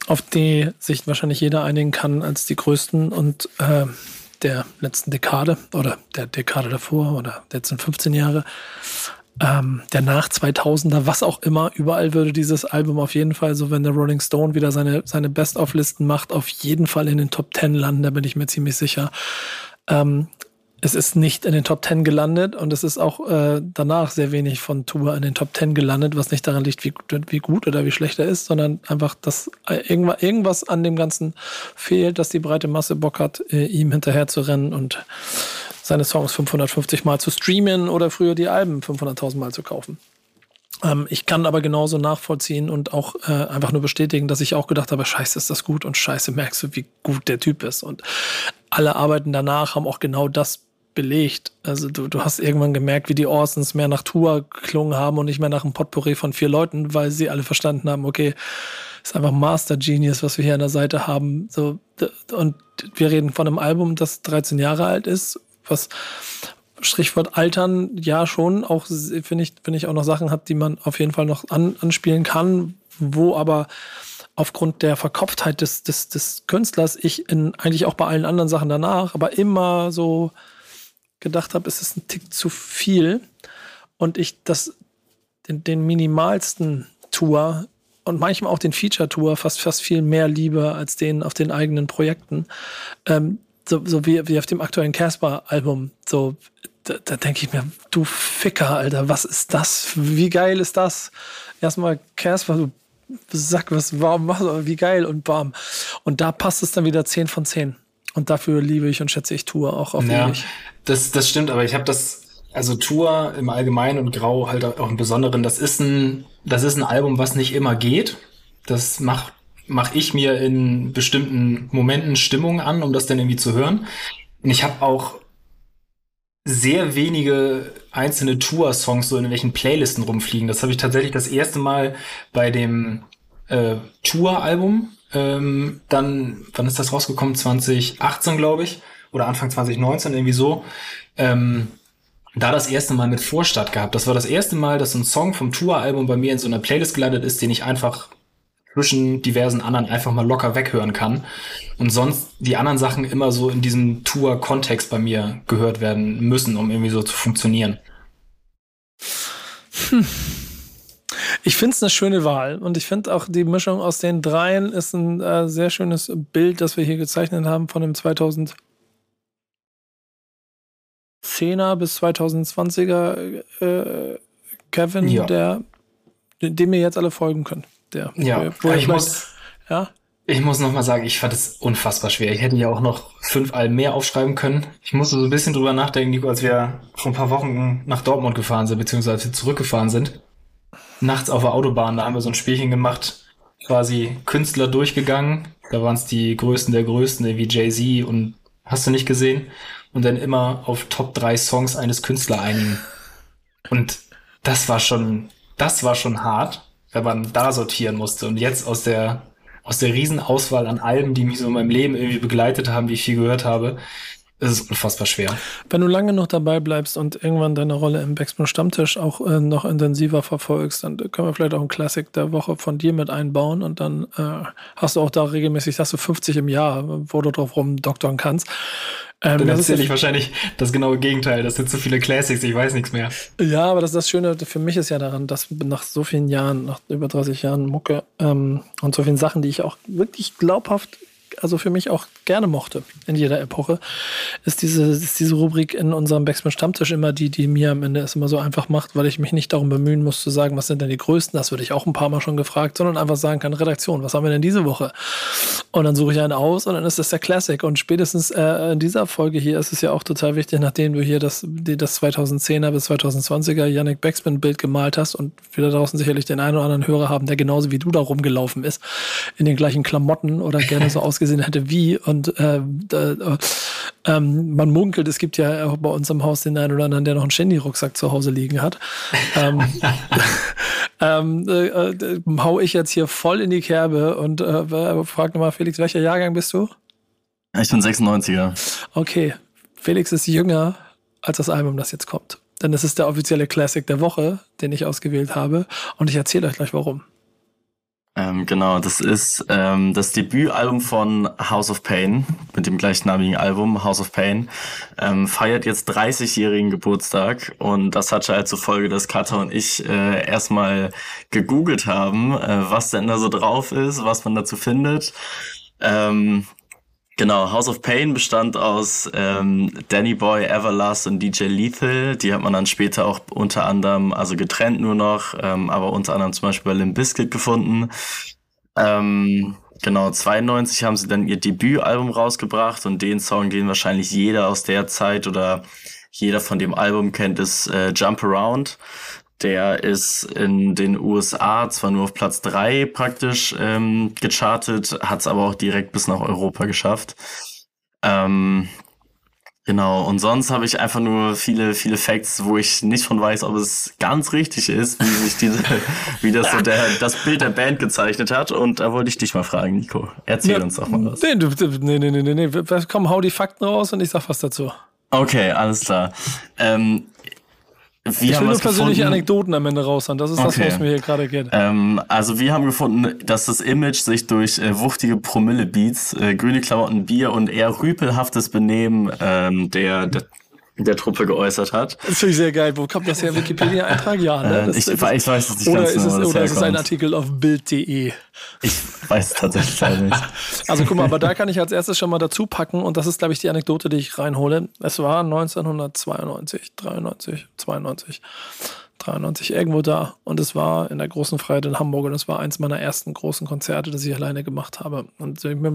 auf die sich wahrscheinlich jeder einigen kann als die größten und äh, der letzten Dekade oder der Dekade davor oder der letzten 15 Jahre, ähm, der nach 2000er, was auch immer, überall würde dieses Album auf jeden Fall, so wenn der Rolling Stone wieder seine, seine Best-of-Listen macht, auf jeden Fall in den Top 10 landen, da bin ich mir ziemlich sicher. Ähm, es ist nicht in den Top 10 gelandet und es ist auch äh, danach sehr wenig von Tour in den Top 10 gelandet, was nicht daran liegt, wie, wie gut oder wie schlecht er ist, sondern einfach, dass äh, irgendwas, an dem Ganzen fehlt, dass die breite Masse Bock hat, äh, ihm hinterher zu rennen und seine Songs 550 Mal zu streamen oder früher die Alben 500.000 Mal zu kaufen. Ähm, ich kann aber genauso nachvollziehen und auch äh, einfach nur bestätigen, dass ich auch gedacht habe, scheiße, ist das gut und scheiße, merkst du, wie gut der Typ ist. Und alle Arbeiten danach haben auch genau das belegt. Also du, du hast irgendwann gemerkt, wie die Orsons mehr nach Tour geklungen haben und nicht mehr nach einem Potpourri von vier Leuten, weil sie alle verstanden haben, okay, ist einfach Master Genius, was wir hier an der Seite haben. So, und wir reden von einem Album, das 13 Jahre alt ist, was Strichwort Altern ja schon auch, finde ich, finde ich auch noch Sachen hat, die man auf jeden Fall noch an, anspielen kann, wo aber aufgrund der Verkopftheit des, des, des Künstlers ich in eigentlich auch bei allen anderen Sachen danach, aber immer so gedacht habe, es ist ein Tick zu viel und ich das den, den minimalsten Tour und manchmal auch den Feature-Tour fast, fast viel mehr liebe als den auf den eigenen Projekten. Ähm, so, so wie, wie auf dem aktuellen Casper-Album. So, da, da denke ich mir, du Ficker, Alter, was ist das? Wie geil ist das? Erstmal Casper, du Sack, was, warum machst du, wie geil und bam. Und da passt es dann wieder 10 von 10. Und dafür liebe ich und schätze ich Tour auch auf ja, Das, das stimmt, aber ich habe das, also Tour im Allgemeinen und Grau halt auch im Besonderen, das ist ein, das ist ein Album, was nicht immer geht. Das macht mache ich mir in bestimmten Momenten Stimmung an, um das dann irgendwie zu hören. Und ich habe auch sehr wenige einzelne Tour-Songs so in welchen Playlisten rumfliegen. Das habe ich tatsächlich das erste Mal bei dem äh, Tour-Album. Ähm, dann, wann ist das rausgekommen? 2018, glaube ich. Oder Anfang 2019, irgendwie so. Ähm, da das erste Mal mit Vorstadt gehabt. Das war das erste Mal, dass ein Song vom Tour-Album bei mir in so einer Playlist gelandet ist, den ich einfach zwischen diversen anderen einfach mal locker weghören kann. Und sonst die anderen Sachen immer so in diesem Tour-Kontext bei mir gehört werden müssen, um irgendwie so zu funktionieren. Hm. Ich finde es eine schöne Wahl und ich finde auch die Mischung aus den dreien ist ein äh, sehr schönes Bild, das wir hier gezeichnet haben von dem 2010er bis 2020er äh, Kevin, ja. der dem ihr jetzt alle folgen könnt der. Ja, wo ich muss, ja. Ich muss noch mal sagen, ich fand es unfassbar schwer. Ich hätte ja auch noch fünf Alben mehr aufschreiben können. Ich musste so ein bisschen drüber nachdenken, Nico, als wir vor ein paar Wochen nach Dortmund gefahren sind, beziehungsweise zurückgefahren sind. Nachts auf der Autobahn, da haben wir so ein Spielchen gemacht, quasi Künstler durchgegangen. Da waren es die Größten der Größten, wie Jay-Z und hast du nicht gesehen? Und dann immer auf Top 3 Songs eines Künstlers einigen. Und das war schon, das war schon hart wenn man da sortieren musste. Und jetzt aus der, aus der Riesenauswahl an Alben, die mich so in meinem Leben irgendwie begleitet haben, die ich viel gehört habe, ist es unfassbar schwer. Wenn du lange noch dabei bleibst und irgendwann deine Rolle im Backspin Stammtisch auch äh, noch intensiver verfolgst, dann können wir vielleicht auch einen Klassik der Woche von dir mit einbauen und dann äh, hast du auch da regelmäßig, hast du 50 im Jahr, wo du drauf rumdoktern kannst. Ähm, Dann erzähle ich wahrscheinlich das genaue Gegenteil. Das sind zu viele Classics, ich weiß nichts mehr. Ja, aber das, das Schöne für mich ist ja daran, dass nach so vielen Jahren, nach über 30 Jahren Mucke ähm, und so vielen Sachen, die ich auch wirklich glaubhaft also für mich auch gerne mochte in jeder Epoche, ist diese, ist diese Rubrik in unserem Backspin Stammtisch immer die, die mir am Ende es immer so einfach macht, weil ich mich nicht darum bemühen muss zu sagen, was sind denn die größten, das würde ich auch ein paar Mal schon gefragt, sondern einfach sagen kann, Redaktion, was haben wir denn diese Woche? Und dann suche ich einen aus und dann ist das der Classic. Und spätestens äh, in dieser Folge hier ist es ja auch total wichtig, nachdem du hier das, das 2010er bis 2020er Yannick Backspin Bild gemalt hast und wir da draußen sicherlich den einen oder anderen Hörer haben, der genauso wie du da rumgelaufen ist, in den gleichen Klamotten oder gerne so ausgesehen gesehen hätte, wie. Und äh, äh, ähm, man munkelt, es gibt ja auch bei uns im Haus den einen oder anderen, der noch einen Shandy-Rucksack zu Hause liegen hat. ähm, ähm, äh, äh, hau ich jetzt hier voll in die Kerbe und äh, frag nochmal, Felix, welcher Jahrgang bist du? Ich bin 96er. Okay, Felix ist jünger als das Album, das jetzt kommt. Denn es ist der offizielle Classic der Woche, den ich ausgewählt habe. Und ich erzähle euch gleich warum. Ähm, genau, das ist ähm, das Debütalbum von House of Pain mit dem gleichnamigen Album House of Pain. Ähm, feiert jetzt 30-jährigen Geburtstag und das hatte halt zur Folge, dass Kata und ich äh, erstmal gegoogelt haben, äh, was denn da so drauf ist, was man dazu findet. Ähm, Genau, House of Pain bestand aus ähm, Danny Boy, Everlast und DJ Lethal. Die hat man dann später auch unter anderem, also getrennt nur noch, ähm, aber unter anderem zum Beispiel bei Limp Bizkit gefunden. Ähm, genau, 92 haben sie dann ihr Debütalbum rausgebracht und den Song, den wahrscheinlich jeder aus der Zeit oder jeder von dem Album kennt, ist äh, Jump Around. Der ist in den USA zwar nur auf Platz drei praktisch ähm, gechartet, hat es aber auch direkt bis nach Europa geschafft. Ähm, genau, und sonst habe ich einfach nur viele, viele Facts, wo ich nicht von weiß, ob es ganz richtig ist, wie sich diese, wie das so der, das Bild der Band gezeichnet hat. Und da wollte ich dich mal fragen, Nico. Erzähl ja, uns doch mal was. Nee, nee, nee, nee, nee, nee. Komm, hau die Fakten raus und ich sag was dazu. Okay, alles klar. Ähm, Wir ich will nur persönliche gefunden. Anekdoten am Ende raushauen. Das ist das, Okay. was mir hier gerade geht. Ähm, also wir haben gefunden, dass das Image sich durch äh, wuchtige Promille-Beats, äh, grüne Klamotten, Bier und eher rüpelhaftes Benehmen ähm, der, der, der Truppe geäußert hat. Das finde ich sehr geil. Wo kommt das her? Wikipedia-Eintrag? Ja, ne? Äh, ich, das- ich weiß es nicht oder ganz ist es, genau, wo das oder ist es ein. Artikel auf Bild.de? Ich weiß es tatsächlich nicht. Also guck mal, aber da kann ich als erstes schon mal dazu packen und das ist, glaube ich, die Anekdote, die ich reinhole. Es war 1992, 93, 92, 93, irgendwo da. Und es war in der großen Freiheit in Hamburg und es war eins meiner ersten großen Konzerte, das ich alleine gemacht habe. Und mit, mit,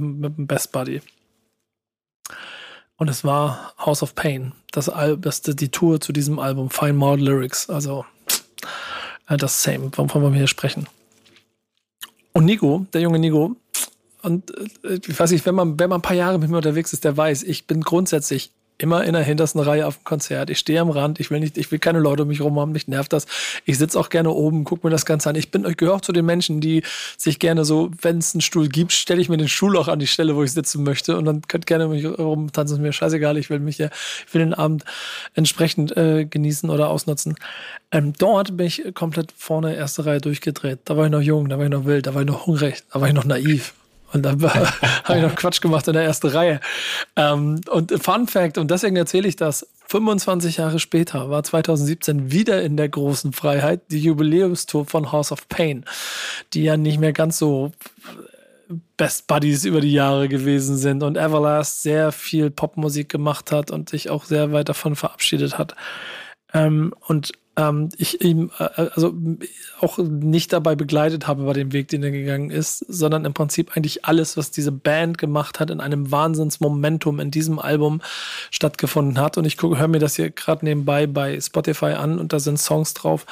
mit dem Best Buddy. Und es war House of Pain, das, Al das die Tour zu diesem Album, Fine Mold Lyrics, also äh, das Same, wovon wir hier sprechen. Und Nico, der junge Nico, und äh, ich weiß nicht, wenn man, wenn man ein paar Jahre mit mir unterwegs ist, der weiß, ich bin grundsätzlich immer in der hintersten Reihe auf dem Konzert. Ich stehe am Rand, ich will nicht, ich will keine Leute um mich rum haben, mich nervt das. Ich sitze auch gerne oben, gucke mir das Ganze an. Ich bin, ich gehöre auch zu den Menschen, die sich gerne so, wenn es einen Stuhl gibt, stelle ich mir den Stuhl auch an die Stelle, wo ich sitzen möchte und dann könnt gerne mich rumtanzen. Ist mir scheißegal, ich will mich ja, ich will den Abend entsprechend äh, genießen oder ausnutzen. Ähm, dort bin ich komplett vorne erste Reihe durchgedreht. Da war ich noch jung, da war ich noch wild, da war ich noch hungrig, da war ich noch naiv. Und dann habe ich noch Quatsch gemacht in der ersten Reihe. Ähm, und Fun Fact, und deswegen erzähle ich das, 25 Jahre später war 2017 wieder in der großen Freiheit die Jubiläumstour von House of Pain, die ja nicht mehr ganz so Best Buddies über die Jahre gewesen sind und Everlast sehr viel Popmusik gemacht hat und sich auch sehr weit davon verabschiedet hat. Ähm, und ähm, ich ihm äh, also auch nicht dabei begleitet habe bei dem Weg, den er gegangen ist, sondern im Prinzip eigentlich alles, was diese Band gemacht hat, in einem Wahnsinnsmomentum in diesem Album stattgefunden hat. Und ich höre mir das hier gerade nebenbei bei Spotify an und da sind Songs drauf,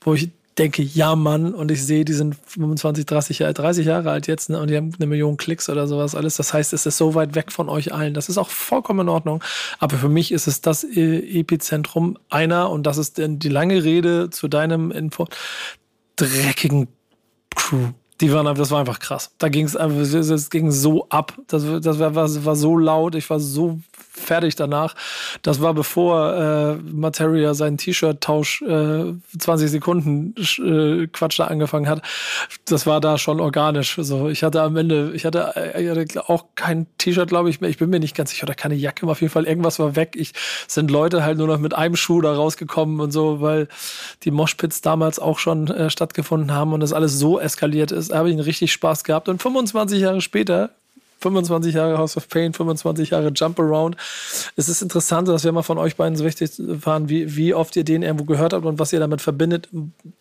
wo ich denke, ja Mann, und ich sehe, die sind 25, 30, Jahre- 30 Jahre alt jetzt, ne, und die haben eine Million Klicks oder sowas alles. Das heißt, es ist so weit weg von euch allen. Das ist auch vollkommen in Ordnung. Aber für mich ist es das äh, Epizentrum einer, und das ist die lange Rede zu deinem Info, dreckigen Crew. Die waren, das war einfach krass. Da ging es ging so ab. Das, das war, war, war so laut. Ich war so fertig danach. Das war bevor äh, Materia seinen T-Shirt-Tausch äh, 20 Sekunden äh, Quatsch da angefangen hat. Das war da schon organisch. So, ich hatte am Ende, ich hatte, äh, ich hatte auch kein T-Shirt, glaube ich, mehr. Ich bin mir nicht ganz sicher, oder keine Jacke. Auf jeden Fall irgendwas war weg. Ich sind Leute halt nur noch mit einem Schuh da rausgekommen und so, weil die Moshpits damals auch schon äh, stattgefunden haben und das alles so eskaliert ist. Da habe ich einen richtig Spaß gehabt. Und 25 Jahre später 25 Jahre House of Pain, 25 Jahre Jump Around. Es ist interessant, dass wir mal von euch beiden so richtig erfahren, wie, wie oft ihr den irgendwo gehört habt und was ihr damit verbindet.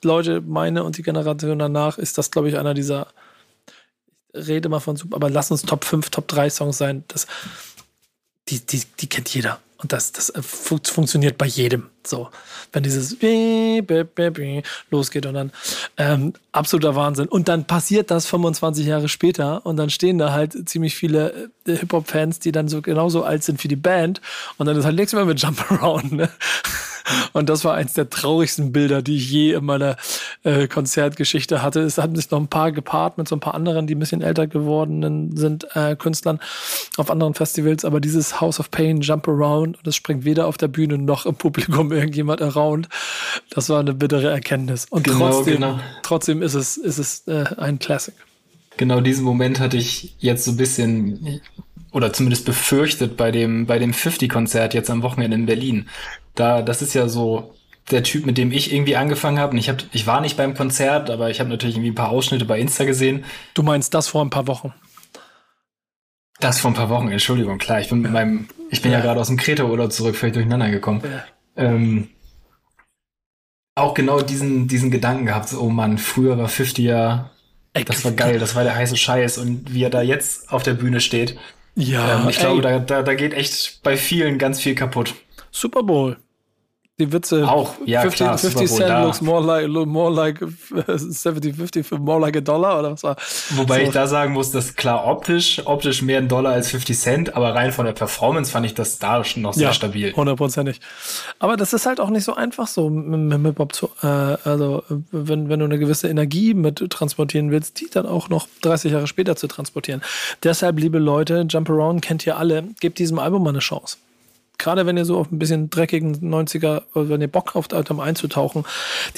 Leute, meine und die Generation danach ist das, glaube ich, einer dieser, ich rede mal von super, aber lass uns Top 5, Top 3 Songs sein. Das, die, die, die kennt jeder. Und das, das äh, fu funktioniert bei jedem. So, wenn dieses losgeht und dann ähm, absoluter Wahnsinn. Und dann passiert das 25 Jahre später und dann stehen da halt ziemlich viele äh, Hip-Hop-Fans, die dann so genauso alt sind wie die Band. Und dann ist halt nichts mehr mit Jump Around. Ne? Und das war eins der traurigsten Bilder, die ich je in meiner äh, Konzertgeschichte hatte. Es hatten sich noch ein paar gepaart mit so ein paar anderen, die ein bisschen älter gewordenen sind, äh, Künstlern auf anderen Festivals. Aber dieses House of Pain, Jump Around, und es springt weder auf der Bühne noch im Publikum irgendjemand around. Das war eine bittere Erkenntnis. Und Genau, trotzdem, genau. trotzdem ist es, ist es äh, ein Classic. Genau diesen Moment hatte ich jetzt so ein bisschen oder zumindest befürchtet bei dem bei dem 50 Konzert jetzt am Wochenende in Berlin. Da das ist ja so der Typ, mit dem ich irgendwie angefangen habe und ich habe ich war nicht beim Konzert, aber ich habe natürlich irgendwie ein paar Ausschnitte bei Insta gesehen. Du meinst das vor ein paar Wochen? Das vor ein paar Wochen, Entschuldigung, klar, ich bin mit meinem ich bin ja, Ja. gerade aus dem Kreta-Urlaub zurück, völlig durcheinander gekommen. Ja. Ähm, auch genau diesen diesen Gedanken gehabt, so, oh Mann, früher war 50 ja das war geil, das war der heiße Scheiß und wie er da jetzt auf der Bühne steht. Ja, Ähm, ich ey, glaube, da, da, da geht echt bei vielen ganz viel kaputt. Super Bowl. Die Witze. Auch, ja, 50, klar, 50 Super Bowl, Cent da. looks more like, more like äh, 70, 50 für more like a dollar oder was war? Wobei So. ich da sagen muss, dass klar optisch, optisch mehr ein Dollar als 50 Cent, aber rein von der Performance fand ich das da schon noch sehr stabil. Hundertprozentig. Aber das ist halt auch nicht so einfach so mit, mit Bob zu, äh, also wenn, wenn du eine gewisse Energie mit transportieren willst, die dann auch noch 30 Jahre später zu transportieren. Deshalb, liebe Leute, Jump Around kennt ihr alle, gebt diesem Album mal eine Chance. Gerade wenn ihr so auf ein bisschen dreckigen 90er, wenn ihr Bock habt, um einzutauchen,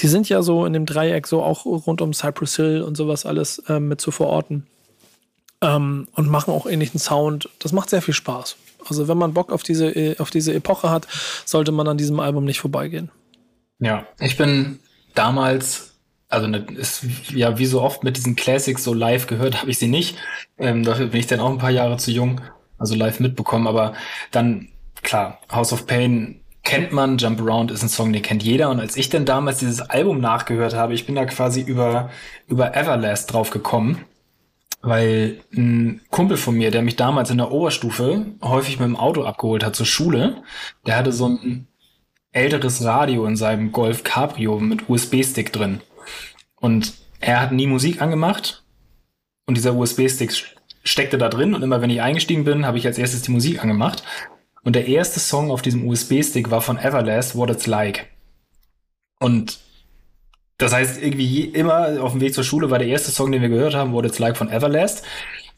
die sind ja so in dem Dreieck so auch rund um Cypress Hill und sowas alles ähm, mit zu verorten. Ähm, und machen auch ähnlichen Sound. Das macht sehr viel Spaß. Also wenn man Bock auf diese, äh, auf diese Epoche hat, sollte man an diesem Album nicht vorbeigehen. Ja, ich bin damals, also ne, ist, ja wie so oft mit diesen Classics so live gehört, habe ich sie nicht. Ähm, dafür bin ich dann auch ein paar Jahre zu jung, also live mitbekommen. Aber dann, klar, House of Pain kennt man, Jump Around ist ein Song, den kennt jeder. Und als ich dann damals dieses Album nachgehört habe, ich bin da quasi über, über Everlast drauf gekommen weil ein Kumpel von mir, der mich damals in der Oberstufe häufig mit dem Auto abgeholt hat zur Schule, der hatte so ein älteres Radio in seinem Golf Cabrio mit USB-Stick drin. Und er hat nie Musik angemacht und dieser USB-Stick steckte da drin und immer wenn ich eingestiegen bin, habe ich als erstes die Musik angemacht. Und der erste Song auf diesem USB-Stick war von Everlast, What It's Like. Und das heißt, irgendwie immer auf dem Weg zur Schule war der erste Song, den wir gehört haben, What It's Like von Everlast.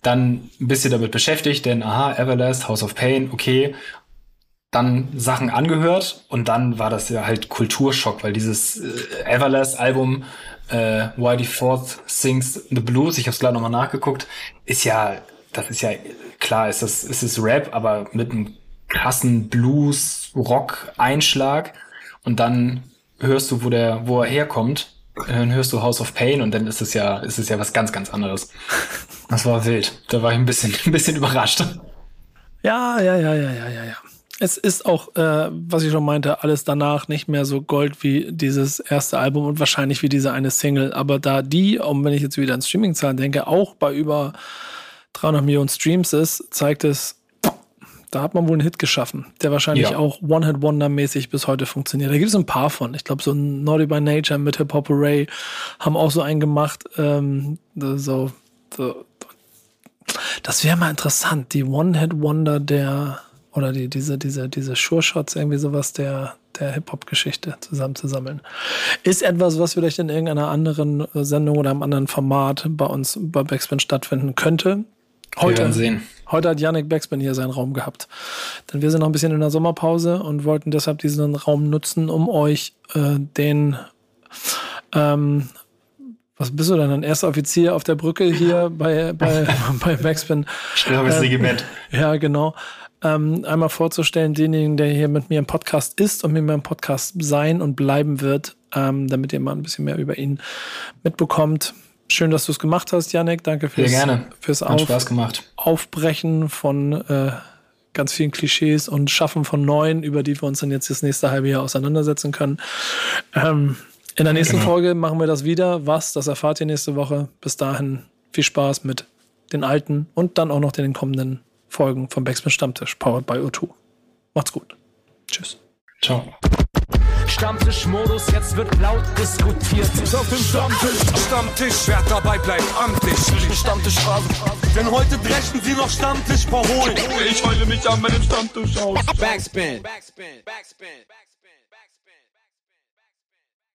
Dann ein bisschen damit beschäftigt, denn aha, Everlast, House of Pain, okay. Dann Sachen angehört und dann war das ja halt Kulturschock, weil dieses äh, Everlast-Album äh, Why the Fourth Sings the Blues, ich habe es gerade nochmal nachgeguckt, ist ja, das ist ja klar, ist das, ist es Rap, aber mit einem krassen Blues-Rock-Einschlag und dann hörst du, wo der, wo er herkommt, dann hörst du House of Pain und dann ist es ja, ist es ja was ganz, ganz anderes. Das war wild. Da war ich ein bisschen, ein bisschen überrascht. Ja, ja, ja, ja, ja, ja, ja. Es ist auch, äh, was ich schon meinte, alles danach nicht mehr so Gold wie dieses erste Album und wahrscheinlich wie diese eine Single. Aber da die, und wenn ich jetzt wieder an Streaming-Zahlen denke, auch bei über 300 Millionen Streams ist, zeigt es, da hat man wohl einen Hit geschaffen, der wahrscheinlich ja. auch One-Hit-Wonder-mäßig bis heute funktioniert. Da gibt es ein paar von. Ich glaube, so Naughty by Nature mit Hip Hop Array haben auch so einen gemacht. Ähm, so, so. Das wäre mal interessant, die One-Hit-Wonder der oder die, diese, diese, diese Sure-Shots, irgendwie sowas der, der Hip-Hop-Geschichte zusammenzusammeln. Ist etwas, was vielleicht in irgendeiner anderen Sendung oder einem anderen Format bei uns bei Backspin stattfinden könnte. Heute, sehen. Heute hat Yannick Backspin hier seinen Raum gehabt. Denn wir sind noch ein bisschen in der Sommerpause und wollten deshalb diesen Raum nutzen, um euch äh, den ähm, was bist du denn? Ein erster Offizier auf der Brücke hier bei, bei, bei Backspin. Schnelles ähm, Regiment. Ja, genau. Ähm, einmal vorzustellen, denjenigen, der hier mit mir im Podcast ist und mit mir im Podcast sein und bleiben wird, ähm, damit ihr mal ein bisschen mehr über ihn mitbekommt. Schön, dass du es gemacht hast, Janik. Danke fürs, Sehr gerne. fürs Auf, Spaß gemacht. Aufbrechen von äh, ganz vielen Klischees und Schaffen von neuen, über die wir uns dann jetzt das nächste halbe Jahr auseinandersetzen können. Ähm, in der nächsten genau. Folge machen wir das wieder. Was, das erfahrt ihr nächste Woche. Bis dahin viel Spaß mit den alten und dann auch noch den kommenden Folgen vom Backspin Stammtisch, powered by O2. Macht's gut. Tschüss. Ciao. Stammtischmodus, jetzt wird laut diskutiert. Auf dem Stammtisch, Stammtisch, wer dabei bleibt, amtlich. Stammtisch Phase. Denn heute brechen sie noch Stammtisch verholen. Ich heule mich an meinem Stammtisch aus. Backspin. Backspin. Backspin. Backspin.